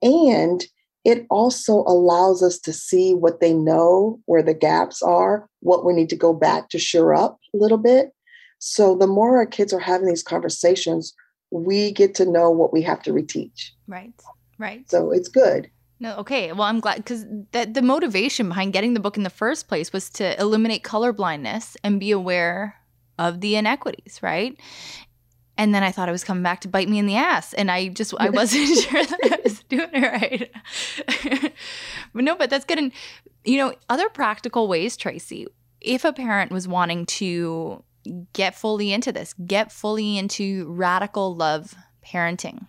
And it also allows us to see what they know, where the gaps are, what we need to go back to shore up a little bit. So the more our kids are having these conversations, we get to know what we have to reteach. Right. Right. So it's good. No, okay. Well, I'm glad because that the motivation behind getting the book in the first place was to eliminate color blindness and be aware of the inequities, right? And then I thought it was coming back to bite me in the ass. And I just, I [laughs] wasn't [laughs] sure that I was doing it right. [laughs] but no, but that's good. And, you know, other practical ways, Traci, if a parent was wanting to get fully into this, get fully into radical love parenting,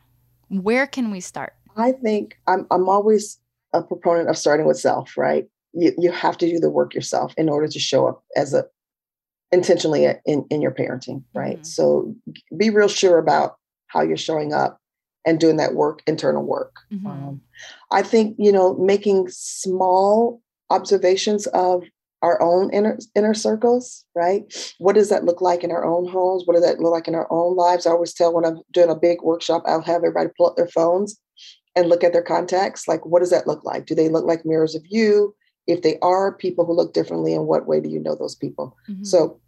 where can we start? I think I'm, I'm always a proponent of starting with self, right? You, you have to do the work yourself in order to show up as a intentionally in, in your parenting, right? Mm-hmm. So be real sure about how you're showing up and doing that work, internal work. Mm-hmm. Um, I think, you know, making small observations of our own inner inner circles, right? What does that look like in our own homes? What does that look like in our own lives? I always tell when I'm doing a big workshop, I'll have everybody pull up their phones and look at their contacts. Like, what does that look like? Do they look like mirrors of you? if they are people who look differently in what way do you know those people mm-hmm. so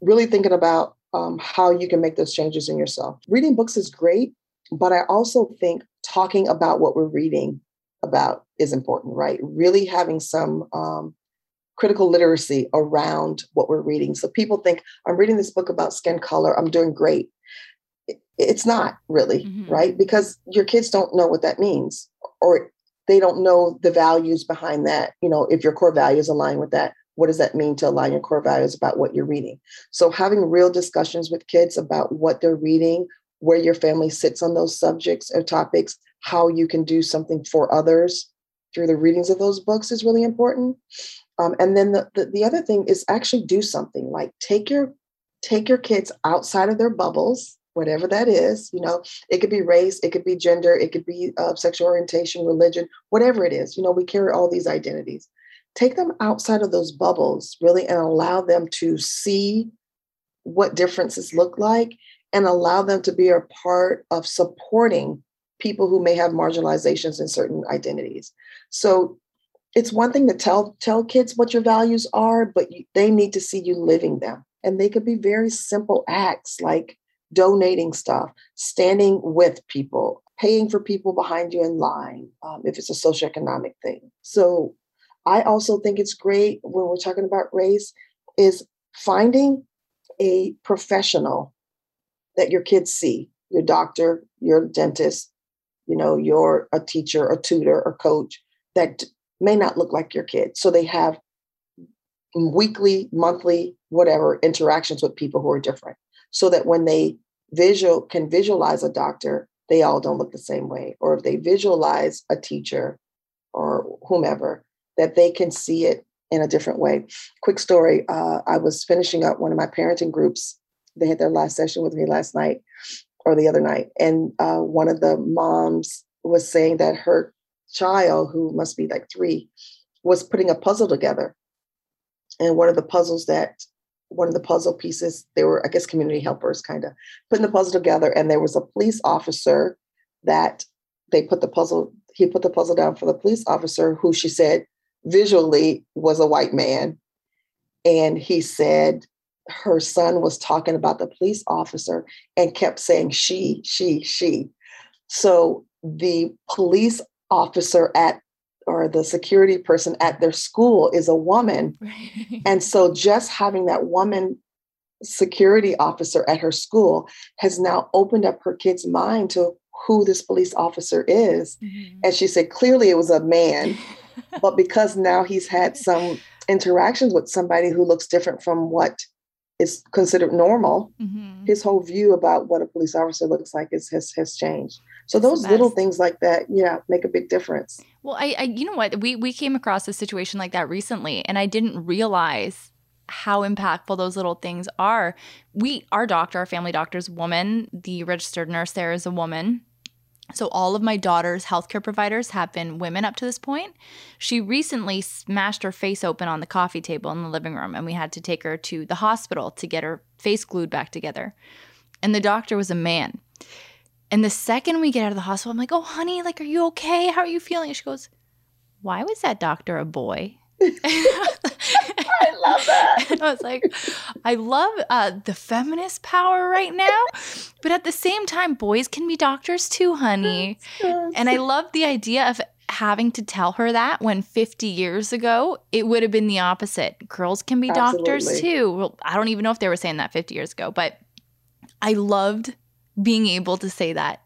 really thinking about um, how you can make those changes in yourself reading books is great but i also think talking about what we're reading about is important right really having some um, critical literacy around what we're reading so people think i'm reading this book about skin color i'm doing great it's not really mm-hmm. right because your kids don't know what that means or they don't know the values behind that. You know, if your core values align with that, what does that mean to align your core values about what you're reading? So having real discussions with kids about what they're reading, where your family sits on those subjects or topics, how you can do something for others through the readings of those books is really important. Um, and then the, the, the other thing is actually do something like take your take your kids outside of their bubbles whatever that is you know it could be race it could be gender it could be uh, sexual orientation religion whatever it is you know we carry all these identities. Take them outside of those bubbles really and allow them to see what differences look like and allow them to be a part of supporting people who may have marginalizations in certain identities. So it's one thing to tell tell kids what your values are but you, they need to see you living them and they could be very simple acts like donating stuff, standing with people, paying for people behind you in line, um, if it's a socioeconomic thing. So I also think it's great when we're talking about race is finding a professional that your kids see, your doctor, your dentist, you know, you're a teacher, a tutor, or coach that may not look like your kid. So they have weekly, monthly, whatever interactions with people who are different so that when they visual can visualize a doctor, they all don't look the same way. Or if they visualize a teacher or whomever, that they can see it in a different way. Quick story uh, I was finishing up one of my parenting groups. They had their last session with me last night or the other night. And uh, one of the moms was saying that her child, who must be like three, was putting a puzzle together. And one of the puzzles that one of the puzzle pieces, they were, I guess, community helpers kind of putting the puzzle together. And there was a police officer that they put the puzzle, he put the puzzle down for the police officer who she said visually was a white man. And he said her son was talking about the police officer and kept saying she, she, she. So the police officer at or the security person at their school is a woman. Right. And so just having that woman security officer at her school has now opened up her kid's mind to who this police officer is. Mm-hmm. And she said, clearly it was a man, [laughs] but because now he's had some interactions with somebody who looks different from what is considered normal, mm-hmm. his whole view about what a police officer looks like is, has, has changed. So those little things like that, yeah, make a big difference. Well, I, I, you know what, we we came across a situation like that recently, and I didn't realize how impactful those little things are. We, our doctor, our family doctor's woman. The registered nurse there is a woman. So all of my daughter's healthcare providers have been women up to this point. She recently smashed her face open on the coffee table in the living room, and we had to take her to the hospital to get her face glued back together. And the doctor was a man. And the second we get out of the hospital, I'm like, oh, honey, like, are you okay? How are you feeling? And she goes, why was that doctor a boy? [laughs] I love that. And I was like, I love uh, the feminist power right now. But at the same time, boys can be doctors too, honey. And I love the idea of having to tell her that when 50 years ago, it would have been the opposite. Girls can be Absolutely. doctors too. Well, I don't even know if they were saying that 50 years ago, but I loved being able to say that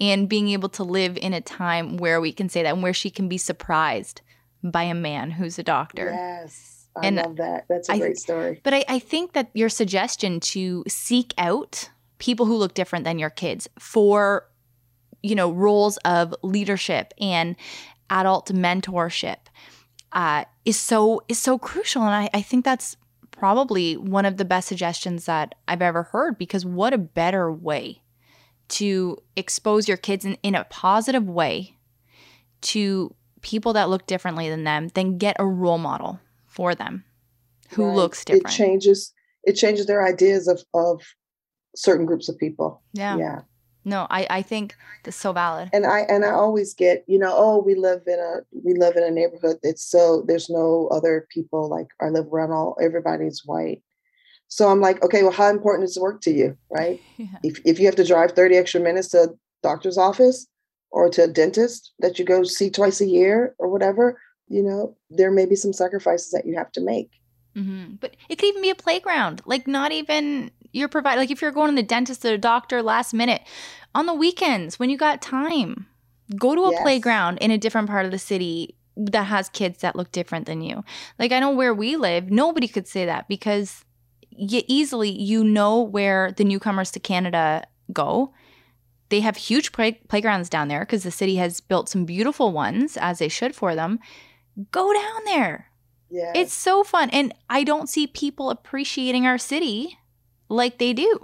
and being able to live in a time where we can say that and where she can be surprised by a man who's a doctor. Yes. I and love that. That's a I, great story. But I, I think that your suggestion to seek out people who look different than your kids for, you know, roles of leadership and adult mentorship uh, is so is so crucial. And I, I think that's probably one of the best suggestions that I've ever heard because what a better way to expose your kids in, in a positive way to people that look differently than them, then get a role model for them who right. looks different. It changes it changes their ideas of of certain groups of people. Yeah. Yeah. No, I, I think that's so valid. And I and I always get, you know, oh, we live in a we live in a neighborhood that's so there's no other people like I live around all everybody's white. So I'm like, okay, well, how important is work to you, right? [laughs] Yeah. If, if you have to drive 30 extra minutes to a doctor's office or to a dentist that you go see twice a year or whatever, you know, there may be some sacrifices that you have to make. Mm-hmm. But it could even be a playground, like not even your provide. Like if you're going to the dentist or the doctor last minute on the weekends when you got time, Go to a Yes. playground in a different part of the city that has kids that look different than you. Like I know where we live, nobody could say that because you easily you know where the newcomers to Canada go. They have huge play- playgrounds down there because the city has built some beautiful ones as they should for them. Go down there. Yeah. It's so fun. And I don't see people appreciating our city like they do.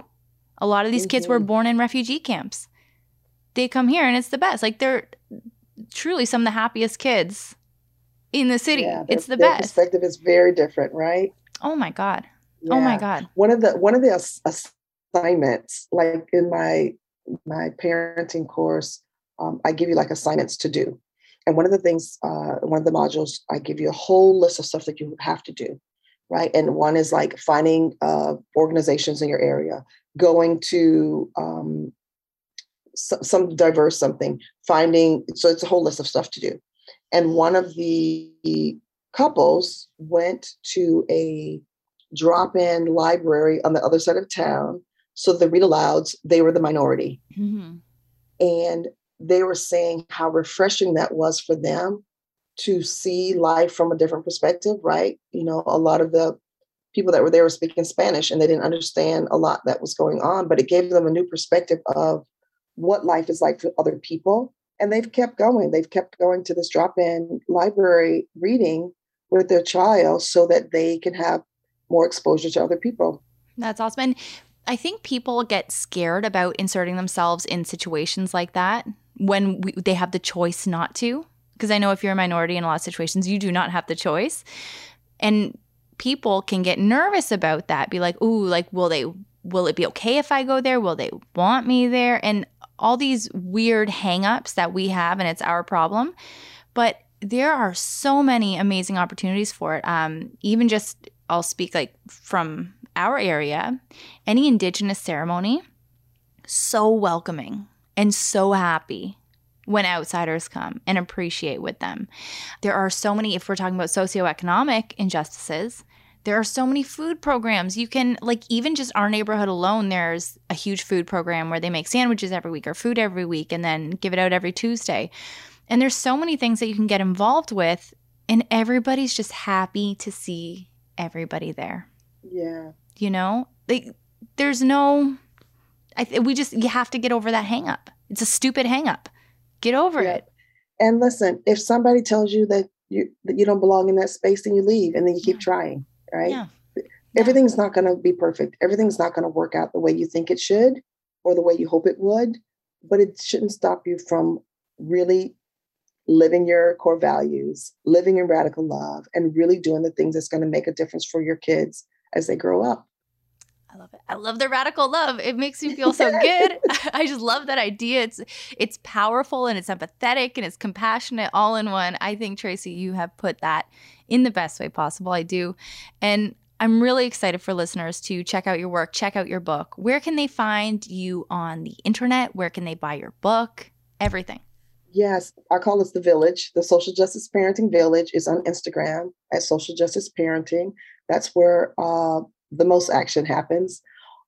A lot of these kids were Mhm. born in refugee camps. They come here and it's the best. Like they're truly some of the happiest kids in the city. Yeah, their- it's the best. perspective is very different, right? Oh my God. Oh my God. one of the one of the ass- assignments like in my my parenting course um, i give you like assignments to do. And one of the things uh, one of the modules i give you a whole list of stuff that you have to do right? And one is like finding uh, organizations in your area going to um, some, some diverse something finding so it's a whole list of stuff to do. And one of the couples went to a drop-in library on the other side of town. So the read alouds, they were the minority. Mhm. And they were saying how refreshing that was for them to see life from a different perspective, right? You know, a lot of the people that were there were speaking Spanish and they didn't understand a lot that was going on, but it gave them a new perspective of what life is like for other people. And they've kept going. They've kept going to this drop in library reading with their child so that they can have more exposure to other people. That's awesome. And I think people get scared about inserting themselves in situations like that when we, they have the choice not to. Because I know if you're a minority in a lot of situations, you do not have the choice. And people can get nervous about that. Be like, ooh, like, will they, will it be okay if I go there? Will they want me there? And all these weird hangups that we have, and it's our problem. But there are so many amazing opportunities for it. Um, even just, I'll speak like from our area, any Indigenous ceremony, so welcoming and so happy when outsiders come and appreciate with them. There are so many, if we're talking about socioeconomic injustices, there are so many food programs. You can, like, even just our neighborhood alone, there's a huge food program where they make sandwiches every week or food every week and then give it out every Tuesday. And there's so many things that you can get involved with, and everybody's just happy to see everybody there. Yeah. You know, like, there's no, I th- we just, you have to get over that hang up. It's a stupid hang up. Get over Yeah. it. And listen, if somebody tells you that you that you don't belong in that space, then you leave and then you keep Yeah. trying, right? Yeah. Everything's not going to be perfect. Everything's not going to work out the way you think it should or the way you hope it would, but it shouldn't stop you from really living your core values, living in radical love, and really doing the things that's going to make a difference for your kids as they grow up. I love it. I love the radical love. It makes me [laughs] feel so good. [laughs] I just love that idea. It's it's powerful and it's empathetic and it's compassionate all in one. I think Traci, you have put that in the best way possible. I do. And I'm really excited for listeners to check out your work, check out your book. Where can they find you on the internet? Where can they buy your book? Everything. Yes, I call this the village. The Social Justice Parenting Village is on Instagram at Social Justice Parenting. That's where uh, the most action happens.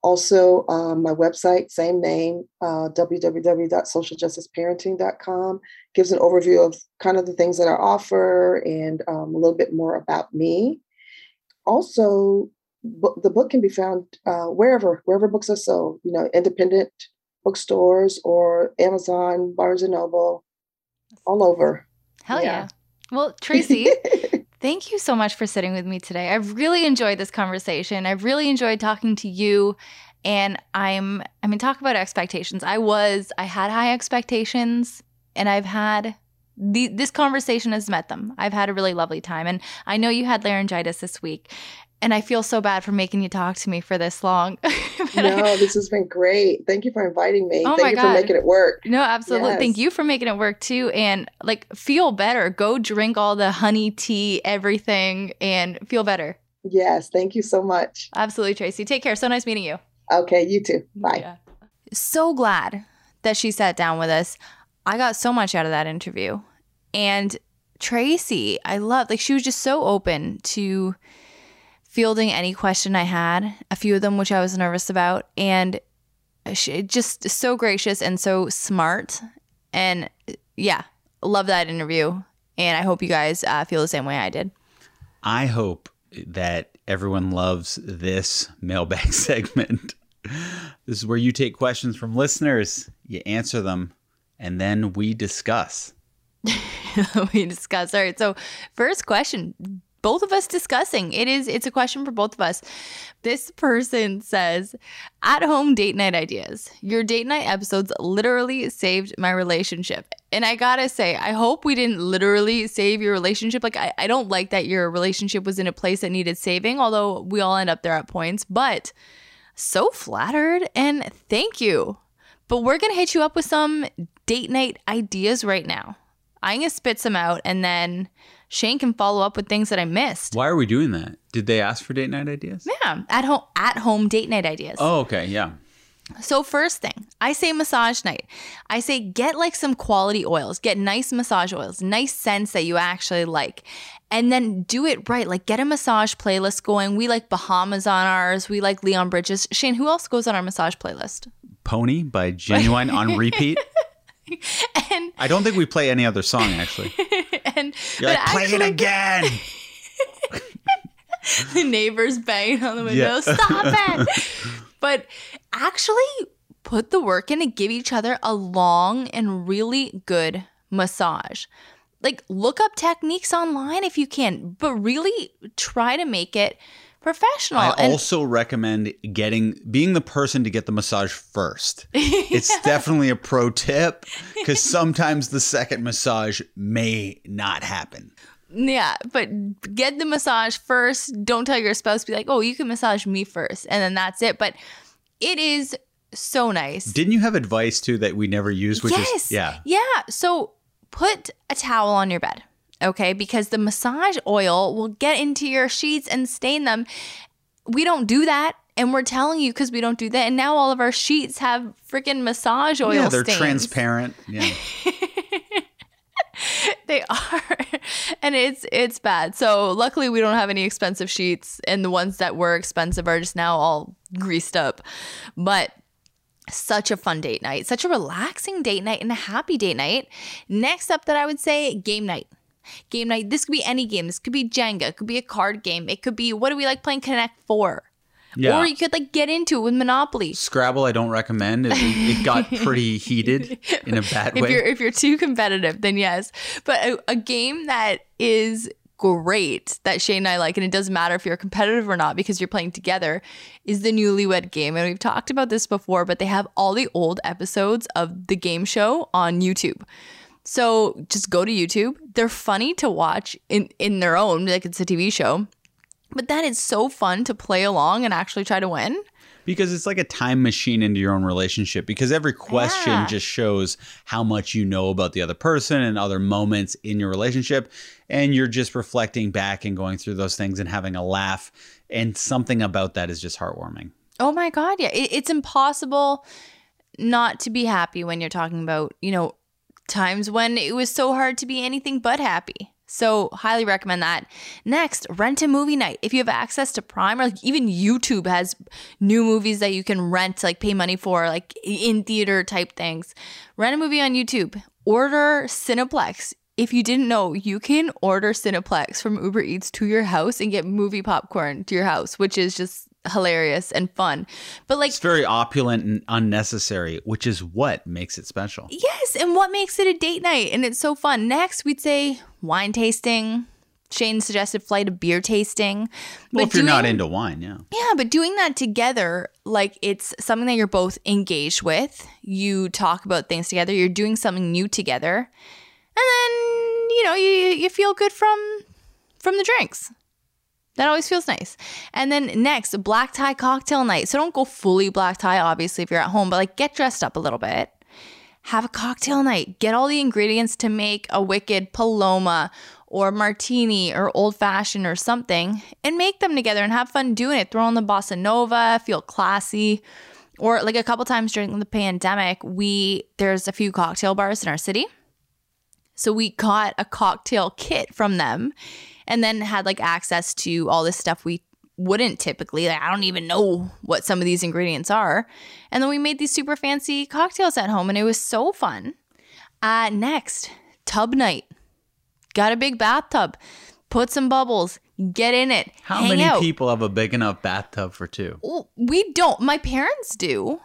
Also, um, my website, same name, uh, www.socialjusticeparenting.com, gives an overview of kind of the things that I offer and um, a little bit more about me. Also, the book can be found uh, wherever wherever books are sold. You know, independent bookstores or Amazon, Barnes and Noble, all over. Hell yeah. Yeah. Well, [laughs] Traci, Thank you so much for sitting with me today. I've really enjoyed this conversation. I've really enjoyed talking to you. And I'm, I mean, talk about expectations. I was, I had high expectations and I've had, the, this conversation has met them. I've had a really lovely time. And I know you had laryngitis this week. And I feel so bad for making you talk to me for this long. [laughs] No, this has been great. Thank you for inviting me. Oh Thank my you God. for making it work. No, absolutely. Thank you for making it work too. And like, feel better. Go drink all the honey tea, everything, and feel better. Yes, thank you so much. Absolutely, Traci. Take care. So nice meeting you. Okay, you too. Bye. Yeah. So glad that she sat down with us. I got so much out of that interview. And Traci, I love like she was just so open to fielding any question I had, a few of them which I was nervous about, and she just so gracious and so smart. And yeah, love that interview. And I hope you guys uh, feel the same way I did. I hope that everyone loves this [laughs] mailbag [laughs] segment. This is where you take questions from listeners, you answer them, and then we discuss. [laughs] we discuss. All right. So, first question both of us discussing. It is it's a question for both of us. This person says, "At home date night ideas. Your date night episodes literally saved my relationship." And I got to say, I hope we didn't literally save your relationship. Like I, I don't like that your relationship was in a place that needed saving, although we all end up there at points, but so flattered and thank you. But we're going to hit you up with some date night ideas right now. I'm going to spit some out and then Shane can follow up with things that I missed. Why are we doing that? Did they ask for date night ideas? Yeah, at home at home date night ideas. Oh, okay, yeah. So first thing, I say massage night. I say get like some quality oils, get nice massage oils, nice scents that you actually like. And then do it right. Like get a massage playlist going. We like Bahamas on ours. We like Leon Bridges. Shane, who else goes on our massage playlist? Pony by Ginuwine on repeat. [laughs] [laughs] And I don't think we play any other song actually. [laughs] and You're like, play it again. [laughs] the neighbors banging on the window. Yeah. Stop it. but actually put the work in to give each other a long and really good massage. Like look up techniques online if you can, but really try to make it professional. I and also recommend getting being the person to get the massage first. It's [laughs] definitely a pro tip because sometimes the second massage may not happen. yeah, but get the massage first. Don't tell your spouse be like, "Oh, you can massage me first. And then that's it. But it is so nice. Didn't you have advice too that we never use? Which yes. is yeah. Yeah. So put a towel on your bed, okay? Because the massage oil will get into your sheets and stain them. We don't do that. And we're telling you because we don't do that. And now all of our sheets have freaking massage oil yeah, they're stains. transparent. Yeah. [laughs] They are. and it's it's bad. So luckily we don't have any expensive sheets and the ones that were expensive are just now all greased up. But such a fun date night, such a relaxing date night and a happy date night. Next up that I would say game night. Game night. This could be any game. This could be Jenga, it could be a card game. It could be what do we like playing Connect 4? Yeah. Or you could like get into it with Monopoly. Scrabble, I don't recommend. It, it got [laughs] pretty heated in a bad if way. you're if you're too competitive, then yes. But a, a game that is great that Shane and I like, and it doesn't matter if you're competitive or not because you're playing together, is the Newlywed Game. And we've talked about this before, but they have all the old episodes of the game show on YouTube. So just go to YouTube. They're funny to watch in in their own, like it's a TV show. But then it's so fun to play along and actually try to win. Because it's like a time machine into your own relationship. Because every question Yeah. just shows how much you know about the other person and other moments in your relationship. And you're just reflecting back and going through those things and having a laugh. And something about that is just heartwarming. Oh my God. Yeah. It, it's impossible not to be happy when you're talking about, you know, times when it was so hard to be anything but happy. So, highly recommend that. Next, rent a movie night. If you have access to Prime or like even YouTube has new movies that you can rent, like pay money for, like in theater type things. Rent a movie on YouTube. Order Cineplex. If you didn't know, you can order Cineplex from Uber Eats to your house and get movie popcorn to your house, which is just hilarious and fun. But like It's very opulent and unnecessary, which is what makes it special. Yes, and what makes it a date night? And it's so fun. Next, we'd say wine tasting. Shane suggested flight of beer tasting. Well, But if you're not into wine, yeah. yeah, but doing that together, like it's something that you're both engaged with. You talk about things together. You're doing something new together, and then you know you you feel good from from the drinks. That always feels nice. And then next, black tie cocktail night. So don't go fully black tie, obviously, if you're at home, but like get dressed up a little bit. Have a cocktail night. Get all the ingredients to make a wicked paloma or martini or old fashioned or something and make them together and have fun doing it. Throw on the bossa nova, feel classy. Or like a couple times during the pandemic, we there's a few cocktail bars in our city. So we got a cocktail kit from them and then had like access to all this stuff we wouldn't typically. Like I don't even know what some of these ingredients are. And then we made these super fancy cocktails at home and it was so fun. Uh, next, tub night. Got a big bathtub. Put some bubbles. Get in it. How many out. people have a big enough bathtub for two? We don't. My parents do.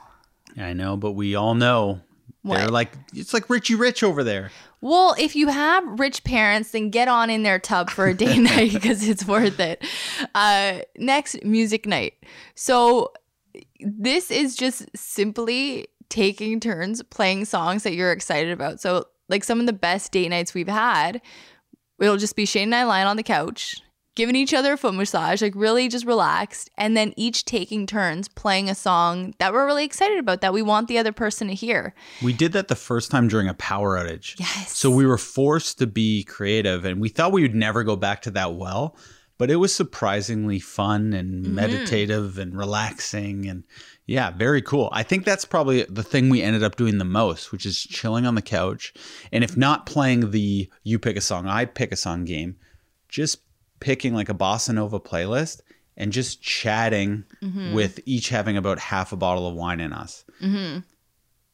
I know, but we all know they're like it's like Richie Rich over there. Well, if you have rich parents, then get on in their tub for a day [laughs] night because it's worth it. Uh, next, music night. So this is just simply taking turns playing songs that you're excited about. So, like some of the best date nights we've had, it'll just be Shane and I lying on the couch, giving each other a foot massage, like really just relaxed, and then each taking turns playing a song that we're really excited about that we want the other person to hear. We did that the first time during a power outage. Yes. So we were forced to be creative and we thought we would never go back to that well, but it was surprisingly fun and Mm-hmm. meditative and relaxing and yeah, very cool. I think that's probably the thing we ended up doing the most, which is chilling on the couch. And if not playing the you pick a song, I pick a song game, just picking like a bossa nova playlist and just chatting Mm-hmm. with each having about half a bottle of wine in us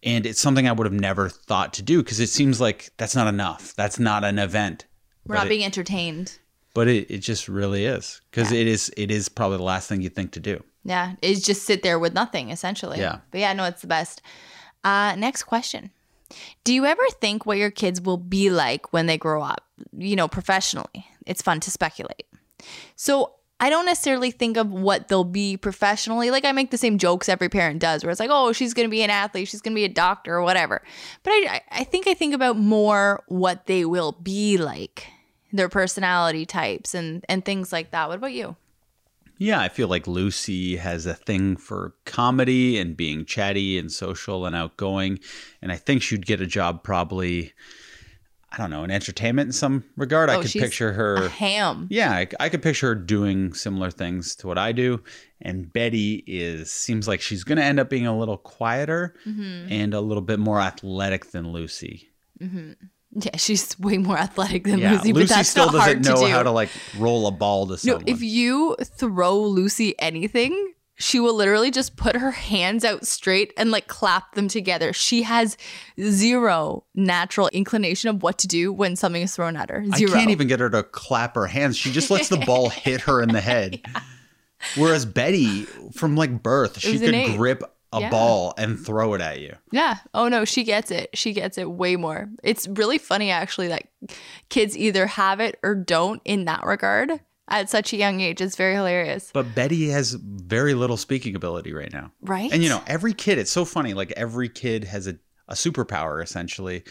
and it's something I would have never thought to do because it seems like that's not enough. That's not an event. We're But not it- being entertained. But it, it just really is because it is it is probably the last thing you think to do. Yeah, is just sit there with nothing essentially. Yeah. But yeah, no, it's the best. Uh, next question. Do you ever think what your kids will be like when they grow up? You know, professionally. It's fun to speculate. So I don't necessarily think of what they'll be professionally. Like I make the same jokes every parent does, where it's like, oh, she's going to be an athlete, she's going to be a doctor, or whatever. But I, I- think I think about more what they will be like, their personality types, and and things like that. What about you? Yeah, I feel like Lucy has a thing for comedy and being chatty and social and outgoing, and I think she'd get a job probably. I don't know, in entertainment in some regard. I Oh, could she's picture her. A ham. Yeah, I, I could picture her doing similar things to what I do. And Betty is seems like she's going to end up being a little quieter Mm-hmm. and a little bit more athletic than Lucy. Yeah, she's way more athletic than Yeah, Lucy, Lucy, but that's still not doesn't hard know to do. how to like roll a ball to someone. no, if you throw Lucy anything, she will literally just put her hands out straight and like clap them together. She has zero natural inclination of what to do when something is thrown at her. Zero. I can't even get her to clap her hands. She just lets the ball [laughs] hit her in the head. Whereas Betty, from like birth, she could grip a Yeah. ball and throw it at you. Yeah. Oh no, she gets it. She gets it way more. It's really funny actually that kids either have it or don't in that regard at such a young age. It's very hilarious. But Betty has very little speaking ability right now. Right? And you know, every kid, it's so funny. Like every kid has a, a superpower essentially.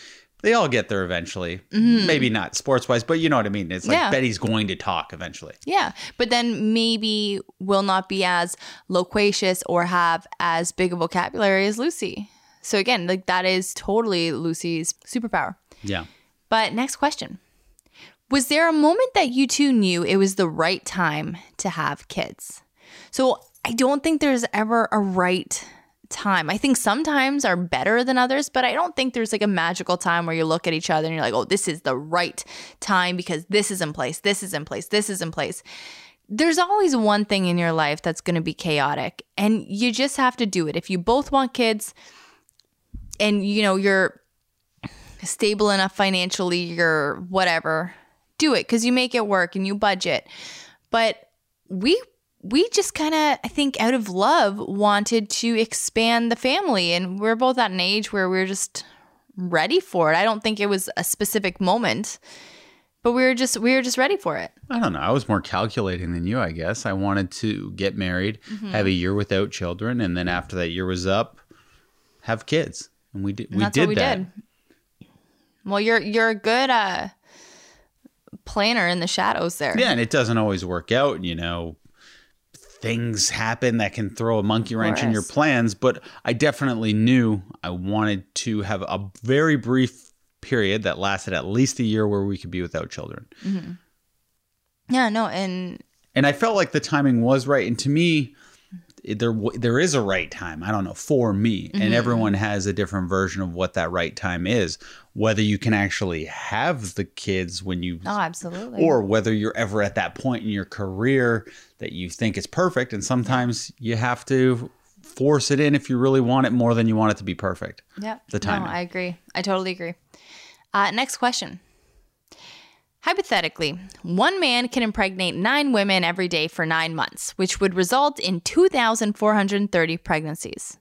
They all get there eventually. Maybe not sports wise, but you know what I mean. It's like Mm-hmm. Yeah. Betty's going to talk eventually. Yeah, but then maybe will not be as loquacious or have as big a vocabulary as Lucy. So again, like that is totally Lucy's superpower. Yeah. But next question. Was there a moment that you two knew it was the right time to have kids? So I don't think there's ever a right time. I think sometimes are better than others, but I don't think there's like a magical time where you look at each other and you're like, oh, this is the right time because this is in place, this is in place, this is in place. There's always one thing in your life that's going to be chaotic, and you just have to do it. If you both want kids and you know you're stable enough financially, you're whatever, do it because you make it work and you budget. But we we just kind of I think out of love wanted to expand the family and we're both at an age where we're just ready for it. I don't think it was a specific moment, but we were just we were just ready for it. I don't know. I was more calculating than you, I guess. I wanted to get married, Mm-hmm. have a year without children, and then after that year was up, have kids. And we did And we that's did what we that. did. Well, you're you're a good uh planner in the shadows there. Yeah, and it doesn't always work out, you know. Things happen that can throw a monkey wrench in your plans, but I definitely knew I wanted to have a very brief period that lasted at least a year where we could be without children. Mm-hmm. Yeah, no, and And I felt like the timing was right. And to me, there there is a right time. I don't know for me, Mm-hmm. and everyone has a different version of what that right time is. Whether you can actually have the kids when you, oh, absolutely. or whether you're ever at that point in your career that you think is perfect. And sometimes you have to force it in if you really want it more than you want it to be perfect. yeah the timing. No, I agree. I totally agree. Uh, next question. Hypothetically, one man can impregnate nine women every day for nine months, which would result in 2,430 pregnancies.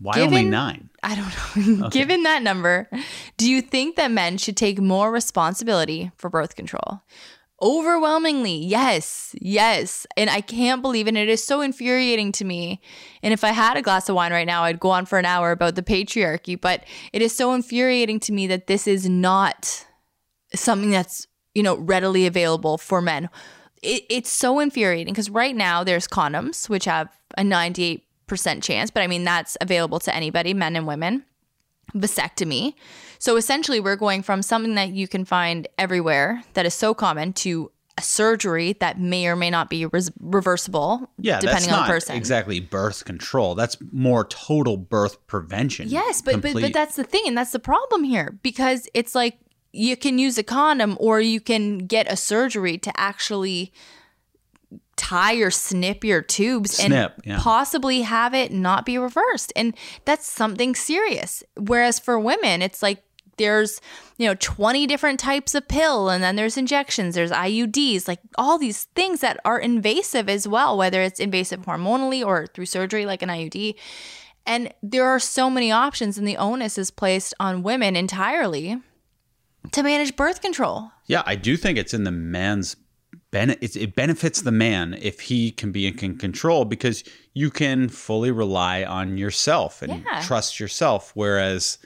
Why only nine? I don't know. [laughs] Given that number, do you think that men should take more responsibility for birth control? Overwhelmingly, yes, yes. And I can't believe it. And it is so infuriating to me. And if I had a glass of wine right now, I'd go on for an hour about the patriarchy. But it is so infuriating to me that this is not something that's, you know, readily available for men. It, it's so infuriating because right now there's condoms, which have a 98% chance, but I mean, that's available to anybody, men and women vasectomy. So essentially, we're going from something that you can find everywhere that is so common to a surgery that may or may not be res- reversible, Yeah, depending on the person. exactly birth control. That's more total birth prevention. Yes, but, but but that's the thing, and that's the problem here because it's like you can use a condom or you can get a surgery to actually tie or snip your tubes Snip, and yeah. possibly have it not be reversed. And that's something serious. Whereas for women, it's like there's, you know, 20 different types of pill and then there's injections, there's IUDs, like all these things that are invasive as well, whether it's invasive hormonally or through surgery like an IUD. And there are so many options and the onus is placed on women entirely to manage birth control. Yeah, I do think it's in the man's bene- it's, it benefits the man if he can be in con- control because you can fully rely on yourself and Yeah. trust yourself. Whereas,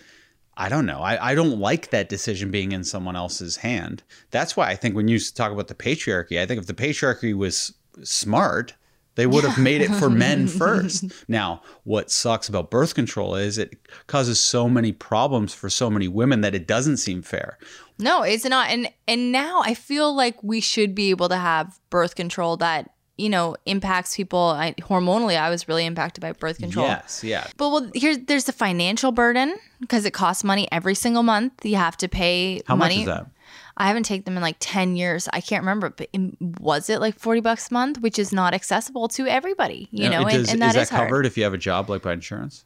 I don't know, I, I don't like that decision being in someone else's hand. That's why I think when you talk about the patriarchy, I think if the patriarchy was smart, they would have made it for men [laughs] first. Now, what sucks about birth control is it causes so many problems for so many women that it doesn't seem fair. No, it's not. And and now I feel like we should be able to have birth control that you know impacts people I, hormonally. I was really impacted by birth control. Yes, yeah. But well, here there's the financial burden because it costs money every single month. You have to pay How money. much is that? I haven't taken them in like 10 years. I can't remember, but was it like 40 bucks a month, which is not accessible to everybody, you know, it and, does- and that is that is hard. covered if you have a job like by insurance?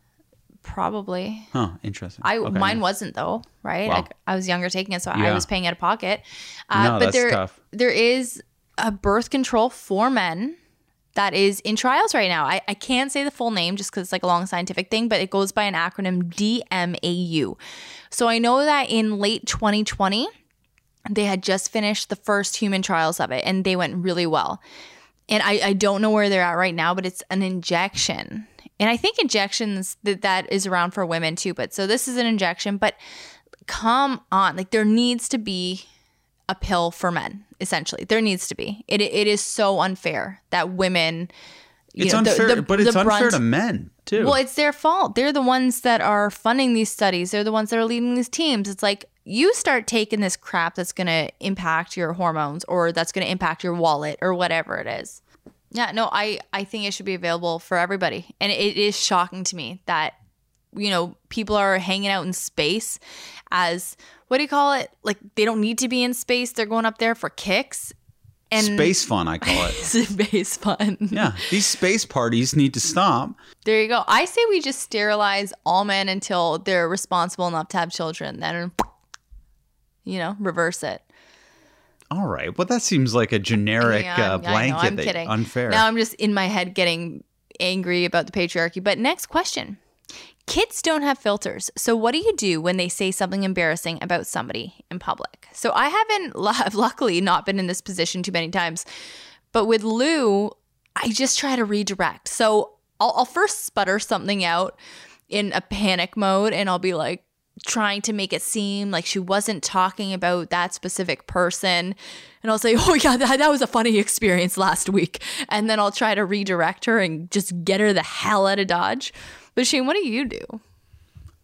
Probably. Huh, interesting. I Okay. mine wasn't though, right? Wow. Like I was younger taking it, so I was paying out of pocket. Uh, No, but that's there, tough. there is a birth control for men that is in trials right now. I, I can't say the full name just because it's like a long scientific thing, but it goes by an acronym DMAU. So I know that in late 2020, they had just finished the first human trials of it and they went really well. And I, I don't know where they're at right now, but it's an injection. And I think injections that that is around for women too. But so this is an injection, but come on, like there needs to be a pill for men. Essentially, there needs to be. It it is so unfair that women. you It's know, unfair, the- but it's the unfair brunt- to men too. well, it's their fault. They're the ones that are funding these studies. They're the ones that are leading these teams. It's like you start taking this crap that's going to impact your hormones or that's going to impact your wallet or whatever it is. Yeah, no, I I think it should be available for everybody. And it is shocking to me that you know, people are hanging out in space as what do you call it? Like they don't need to be in space. They're going up there for kicks and space fun, I call it. [laughs] space fun. yeah, these space parties need to stop. There you go. I say we just sterilize all men until they're responsible enough to have children. Then, you know, reverse it. All right, well, that seems like a generic Yeah, uh, I blanket. I'm that- kidding. Unfair. Now I'm just in my head getting angry about the patriarchy. But next question. Kids don't have filters. So what do you do when they say something embarrassing about somebody in public? So I haven't [laughs] I've luckily not been in this position too many times. But with Lou, I just try to redirect. So I'll, I'll first sputter something out in a panic mode and I'll be like trying to make it seem like she wasn't talking about that specific person. And I'll say, [laughs] oh, yeah, that, that was a funny experience last week. And then I'll try to redirect her and just get her the hell out of Dodge. But Shane, what do you do?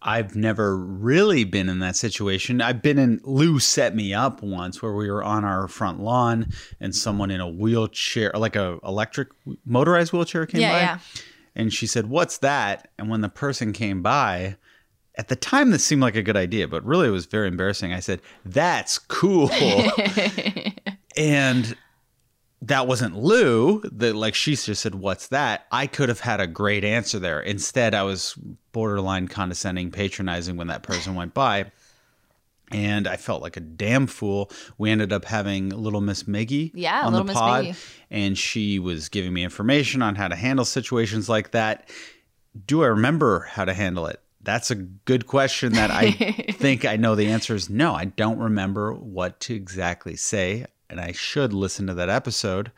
I've never really been in that situation. I've been in Lou set me up once where we were on our front lawn and someone in a wheelchair, like a electric motorized wheelchair came Yeah, by. yeah. And she said, "What's that?" And when the person came by, at the time this seemed like a good idea, but really it was very embarrassing. I said, "That's cool." [laughs] and that wasn't Lou. That like she just said, "What's that?" I could have had a great answer there. Instead, I was borderline condescending, patronizing when that person went by. and I felt like a damn fool. We ended up having little Miss Miggy Yeah, on little the Miss pod, Miggy. and she was giving me information on how to handle situations like that. Do I remember how to handle it? That's a good question that I [laughs] think I know the answer is no. I don't remember what to exactly say, and I should listen to that episode.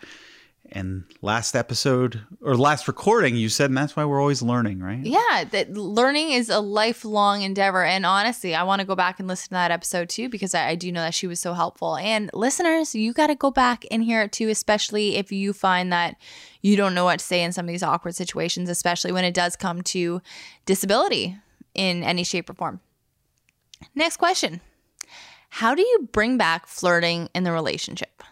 And last episode or last recording, you said, and that's why we're always learning, right? Yeah, that learning is a lifelong endeavor. And honestly, I want to go back and listen to that episode too because I, I do know that she was so helpful. And listeners, you got to go back and hear it too, especially if you find that you don't know what to say in some of these awkward situations, especially when it does come to disability in any shape or form. Next question How do you bring back flirting in the relationship?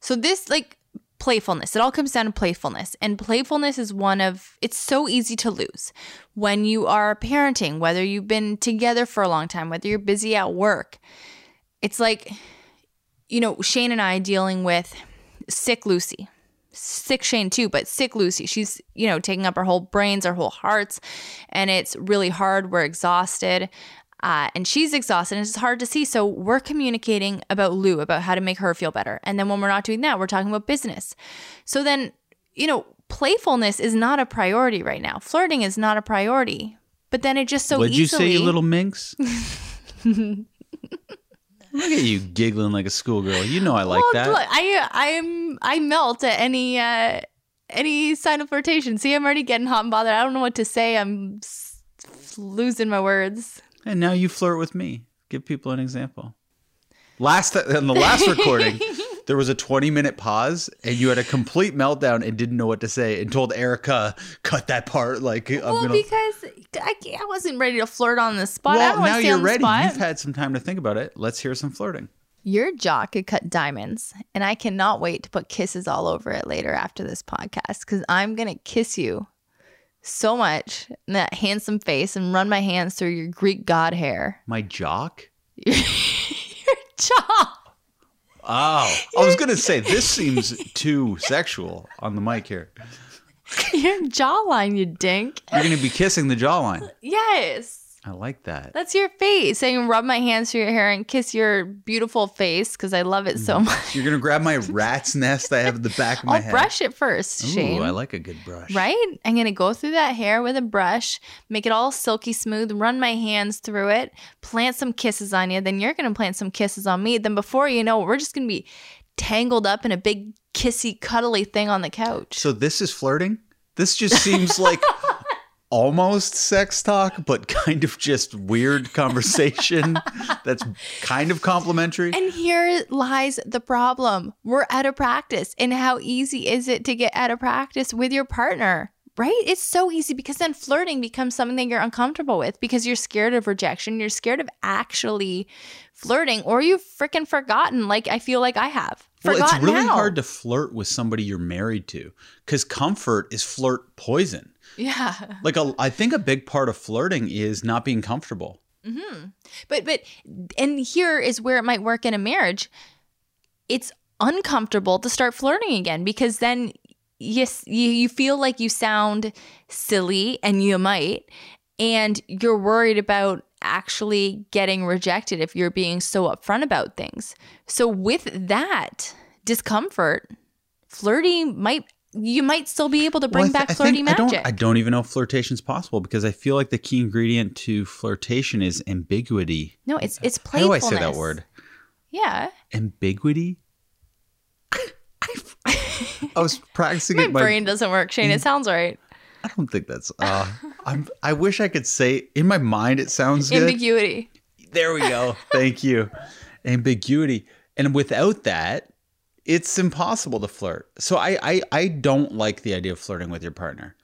So, this, like, playfulness. It all comes down to playfulness. And playfulness is one of, it's so easy to lose when you are parenting, whether you've been together for a long time, whether you're busy at work. It's like, you know, Shane and I dealing with sick Lucy. Sick Shane too, but sick Lucy. She's, you know, taking up our whole brains, our whole hearts, and it's really hard. We're exhausted. Uh, and she's exhausted and it's hard to see. So we're communicating about Lou, about how to make her feel better. And then when we're not doing that, we're talking about business. So then, you know, playfulness is not a priority right now. Flirting is not a priority. But then it just so What'd you say, you little minx? [laughs] [laughs] Look at you giggling like a schoolgirl. You know I like well, that. Look, I I'm I melt at any uh any sign of flirtation. See, I'm already getting hot and bothered. I don't know what to say. I'm s- losing my words. And now you flirt with me. Give people an example. Last in the last recording, [laughs] there was a 20 minute pause, and you had a complete meltdown and didn't know what to say, and told Erica, "Cut that part." Like I'm well, gonna. because I, I wasn't ready to flirt on the spot. Well, don't now you're ready. spot. You've had some time to think about it. Let's hear some flirting. Your jaw could cut diamonds, and I cannot wait to put kisses all over it later after this podcast because I'm gonna kiss you so much in that handsome face and run my hands through your Greek god hair. My jock. [laughs] your jaw. Oh, [laughs] I was gonna say this seems too sexual on the mic here. Your jawline, you dink. You're gonna be kissing the jawline. Yes. I like that. That's your face. I can rub my hands through your hair and kiss your beautiful face because I love it so mm-hmm. much. You're gonna grab my rat's [laughs] nest I have at the back of my I'll head. brush it first, Shane. Ooh, I like a good brush. Right? I'm going to go through that hair with a brush, make it all silky smooth, run my hands through it, plant some kisses on you. Then you're going to plant some kisses on me. Then before you know, it, we're just going to be tangled up in a big kissy, cuddly thing on the couch. So this is flirting? This just seems like [laughs] almost sex talk, but kind of just weird conversation [laughs] that's kind of complimentary. And here lies the problem. We're out of practice. And how easy is it to get out of practice with your partner? Right? It's so easy because then flirting becomes something that you're uncomfortable with because you're scared of rejection. You're scared of actually flirting, or you've freaking forgotten, like I feel like I have. Well, it's really how. hard to flirt with somebody you're married to because comfort is flirt poison. Yeah. Like, a, I think a big part of flirting is not being comfortable. Mm-hmm. But but and here is where it might work in a marriage. It's uncomfortable to start flirting again because then yes you, you feel like you sound silly and you might and you're worried about actually getting rejected if you're being so upfront about things. So with that discomfort, flirting might you might still be able to bring Well, th- back flirty think- I magic. don't, I don't even know if flirtation's possible because I feel like the key ingredient to flirtation is ambiguity. no, it's it's playfulness. How do I say that word? Yeah. Ambiguity? I was [laughs] practicing My it. My brain doesn't work, Shane. It sounds right. I don't think that's. Uh, I'm. I wish I could say in my mind it sounds good. Ambiguity. there we go. Thank you. [laughs] Ambiguity, and without that, it's impossible to flirt. So I, I, I don't like the idea of flirting with your partner.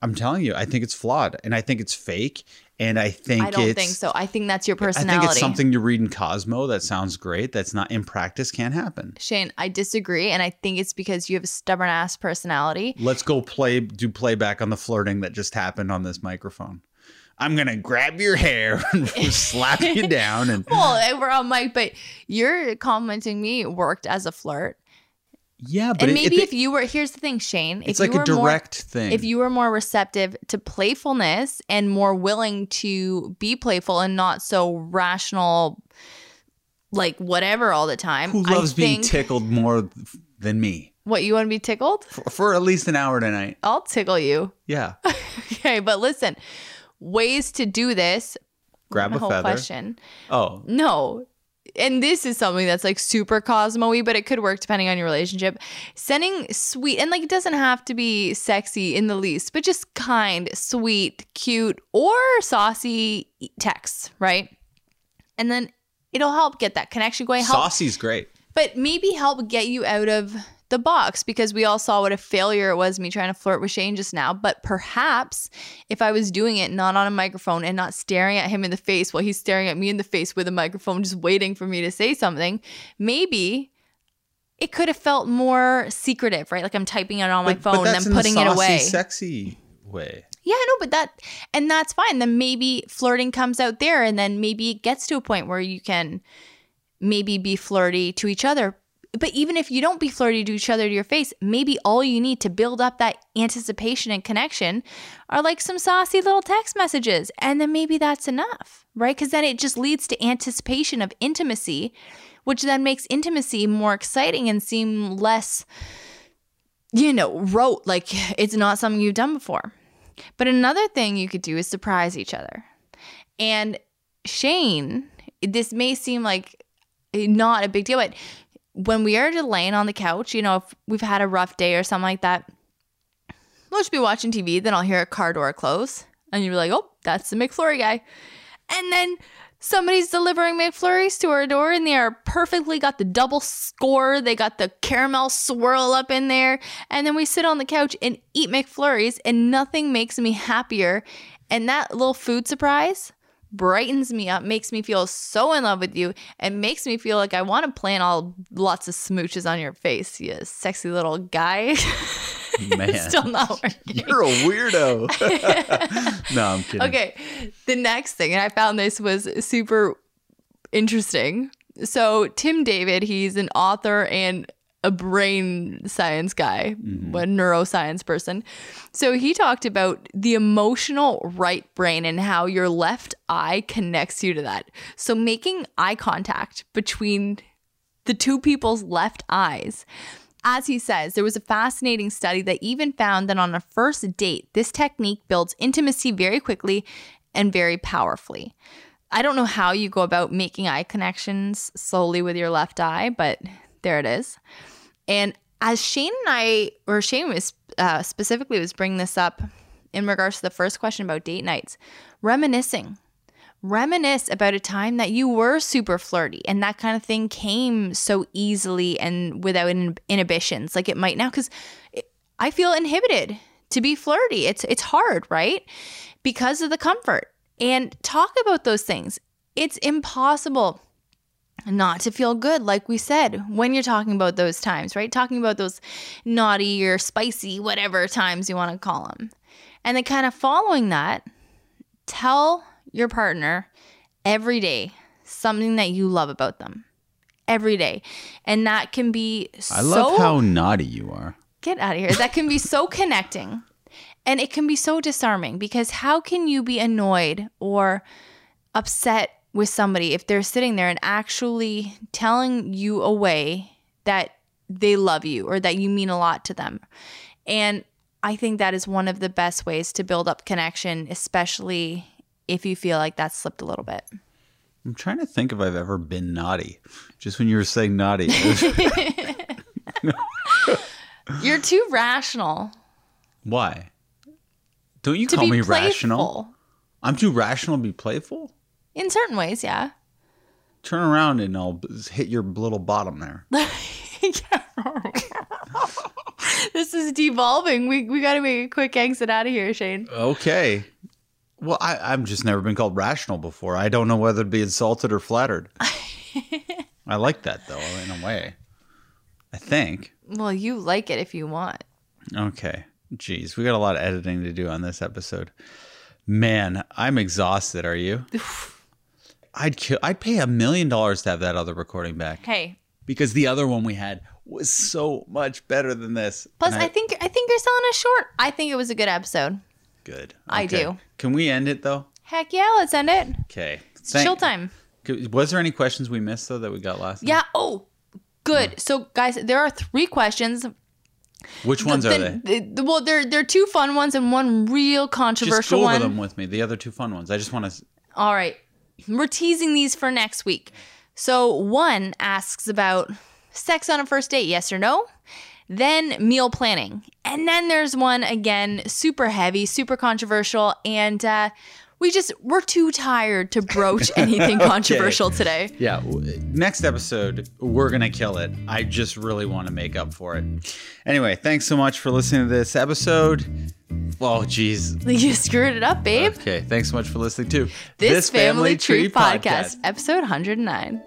I'm telling you, I think it's flawed, and I think it's fake, and I think I don't think so. I think that's your personality. I think it's something you read in Cosmo that sounds great. That's not in practice. Can't happen. Shane, I disagree, and I think it's because you have a stubborn ass personality. Let's go play do playback on the flirting that just happened on this microphone. I'm gonna grab your hair [laughs] and slap you [laughs] down and Well, we're on mic, but you're complimenting me worked as a flirt. Yeah, but and it- maybe it- if you were, here's the thing, Shane. it's if like you a were more- direct thing. if you were more receptive to playfulness and more willing to be playful and not so rational, like whatever all the time. Who loves being tickled more than me? What you want to be tickled? For, for at least an hour tonight. I'll tickle you. Yeah. [laughs] Okay, but listen, ways to do this. Grab a feather. question. Oh, No. And this is something that's like super Cosmo-y, but it could work depending on your relationship. Sending sweet and like it doesn't have to be sexy in the least, but just kind, sweet, cute, or saucy texts, right? And then it'll help get that connection going. Help saucy's great. but maybe help get you out of the box because we all saw what a failure it was me trying to flirt with Shane just now. But perhaps if I was doing it not on a microphone and not staring at him in the face while he's staring at me in the face with a microphone, just waiting for me to say something, maybe it could have felt more secretive, right? Like I'm typing it on my phone and that's I'm in the putting it away. Sexy way. Yeah, no, but that and that's fine. Then maybe flirting comes out there and then maybe it gets to a point where you can maybe be flirty to each other. But even if you don't be flirty to each other to your face, maybe all you need to build up that anticipation and connection are like some saucy little text messages. And then maybe that's enough, right? Because then it just leads to anticipation of intimacy, which then makes intimacy more exciting and seem less, you know, rote, like it's not something you've done before. But another thing you could do is surprise each other. And Shane, this may seem like not a big deal, but when we are just laying on the couch, you know, if we've had a rough day or something like that, we'll just be watching TV, then I'll hear a car door close, and you'll be like, oh, that's the McFlurry guy. And then somebody's delivering McFlurries to our door, and they are perfectly got the double score. They got the caramel swirl up in there. And then we sit on the couch and eat McFlurries, and nothing makes me happier. And that little food surprise brightens me up, makes me feel so in love with you, and makes me feel like I want to plant all lots of smooches on your face, you sexy little guy. [laughs] Man. Still not working. You're a weirdo. [laughs] no, I'm kidding. Okay, the next thing, and I found this was super interesting. So, Tim David, he's an author and a brain science guy, mm-hmm. a neuroscience person. So, he talked about the emotional right brain and how your left eye connects you to that. So, making eye contact between the two people's left eyes. As he says, there was a fascinating study that even found that on a first date, this technique builds intimacy very quickly and very powerfully. I don't know how you go about making eye connections solely with your left eye, but there it is. And as Shane and I, or Shane was uh, specifically was bringing this up in regards to the first question about date nights, reminiscing reminisce about a time that you were super flirty and that kind of thing came so easily and without in- inhibitions. Like it might now because i feel inhibited to be flirty. It's it's hard right? Because of the comfort. And talk about those things. It's impossible not to feel good like we said when you're talking about those times right? Talking about those naughty or spicy whatever times you want to call them and then kind of following that tell your partner every day something that you love about them. Every day. And that can be I so love how naughty you are. get out of here. That can be [laughs] so connecting. And it can be so disarming because how can you be annoyed or upset with somebody if they're sitting there and actually telling you a way that they love you or that you mean a lot to them and I think that is one of the best ways to build up connection, especially if you feel like that slipped a little bit. I'm trying to think if I've ever been naughty. Just when you were saying naughty. [laughs] You're too rational Why? Don't you to call me playful. rational? I'm too rational to be playful? In certain ways, yeah. Turn around and I'll hit your little bottom there. [laughs] [laughs] this is devolving. We we got to make a quick exit out of here, Shane. Okay. Well, I, I've just never been called rational before. I don't know whether to be insulted or flattered. [laughs] I like that though, in a way. I think. Well, you like it if you want. Okay. Jeez, we got a lot of editing to do on this episode. Man, I'm exhausted. Are you? I'd kill. I'd pay a million dollars to have that other recording back Hey, because the other one we had was so much better than this. plus Plus, I, think I think you're selling us short. I think it was a good episode. good. I Okay. do. Can we end it though? Heck yeah, let's end it. Okay. It's chill time. Was there any questions we missed though that we got last? Yeah. Oh, good. So, guys, there are three questions. Which ones are The- they? the- well, there there are two fun ones and one real Just controversial go over one. them with me. The other two fun ones. I just want to. All right. We're teasing these for next week. So, one asks about sex on a first date, yes or no? Then meal planning. And then there's one again, super heavy, super controversial. And uh, we just, we're too tired to broach anything [laughs] controversial today. Yeah. Next episode, we're gonna kill it. I just really want to make up for it. Anyway, thanks so much for listening to this episode. Oh, jeez. [laughs] You screwed it up, babe. Okay. Thanks so much for listening to This, Family Tree podcast, episode 109.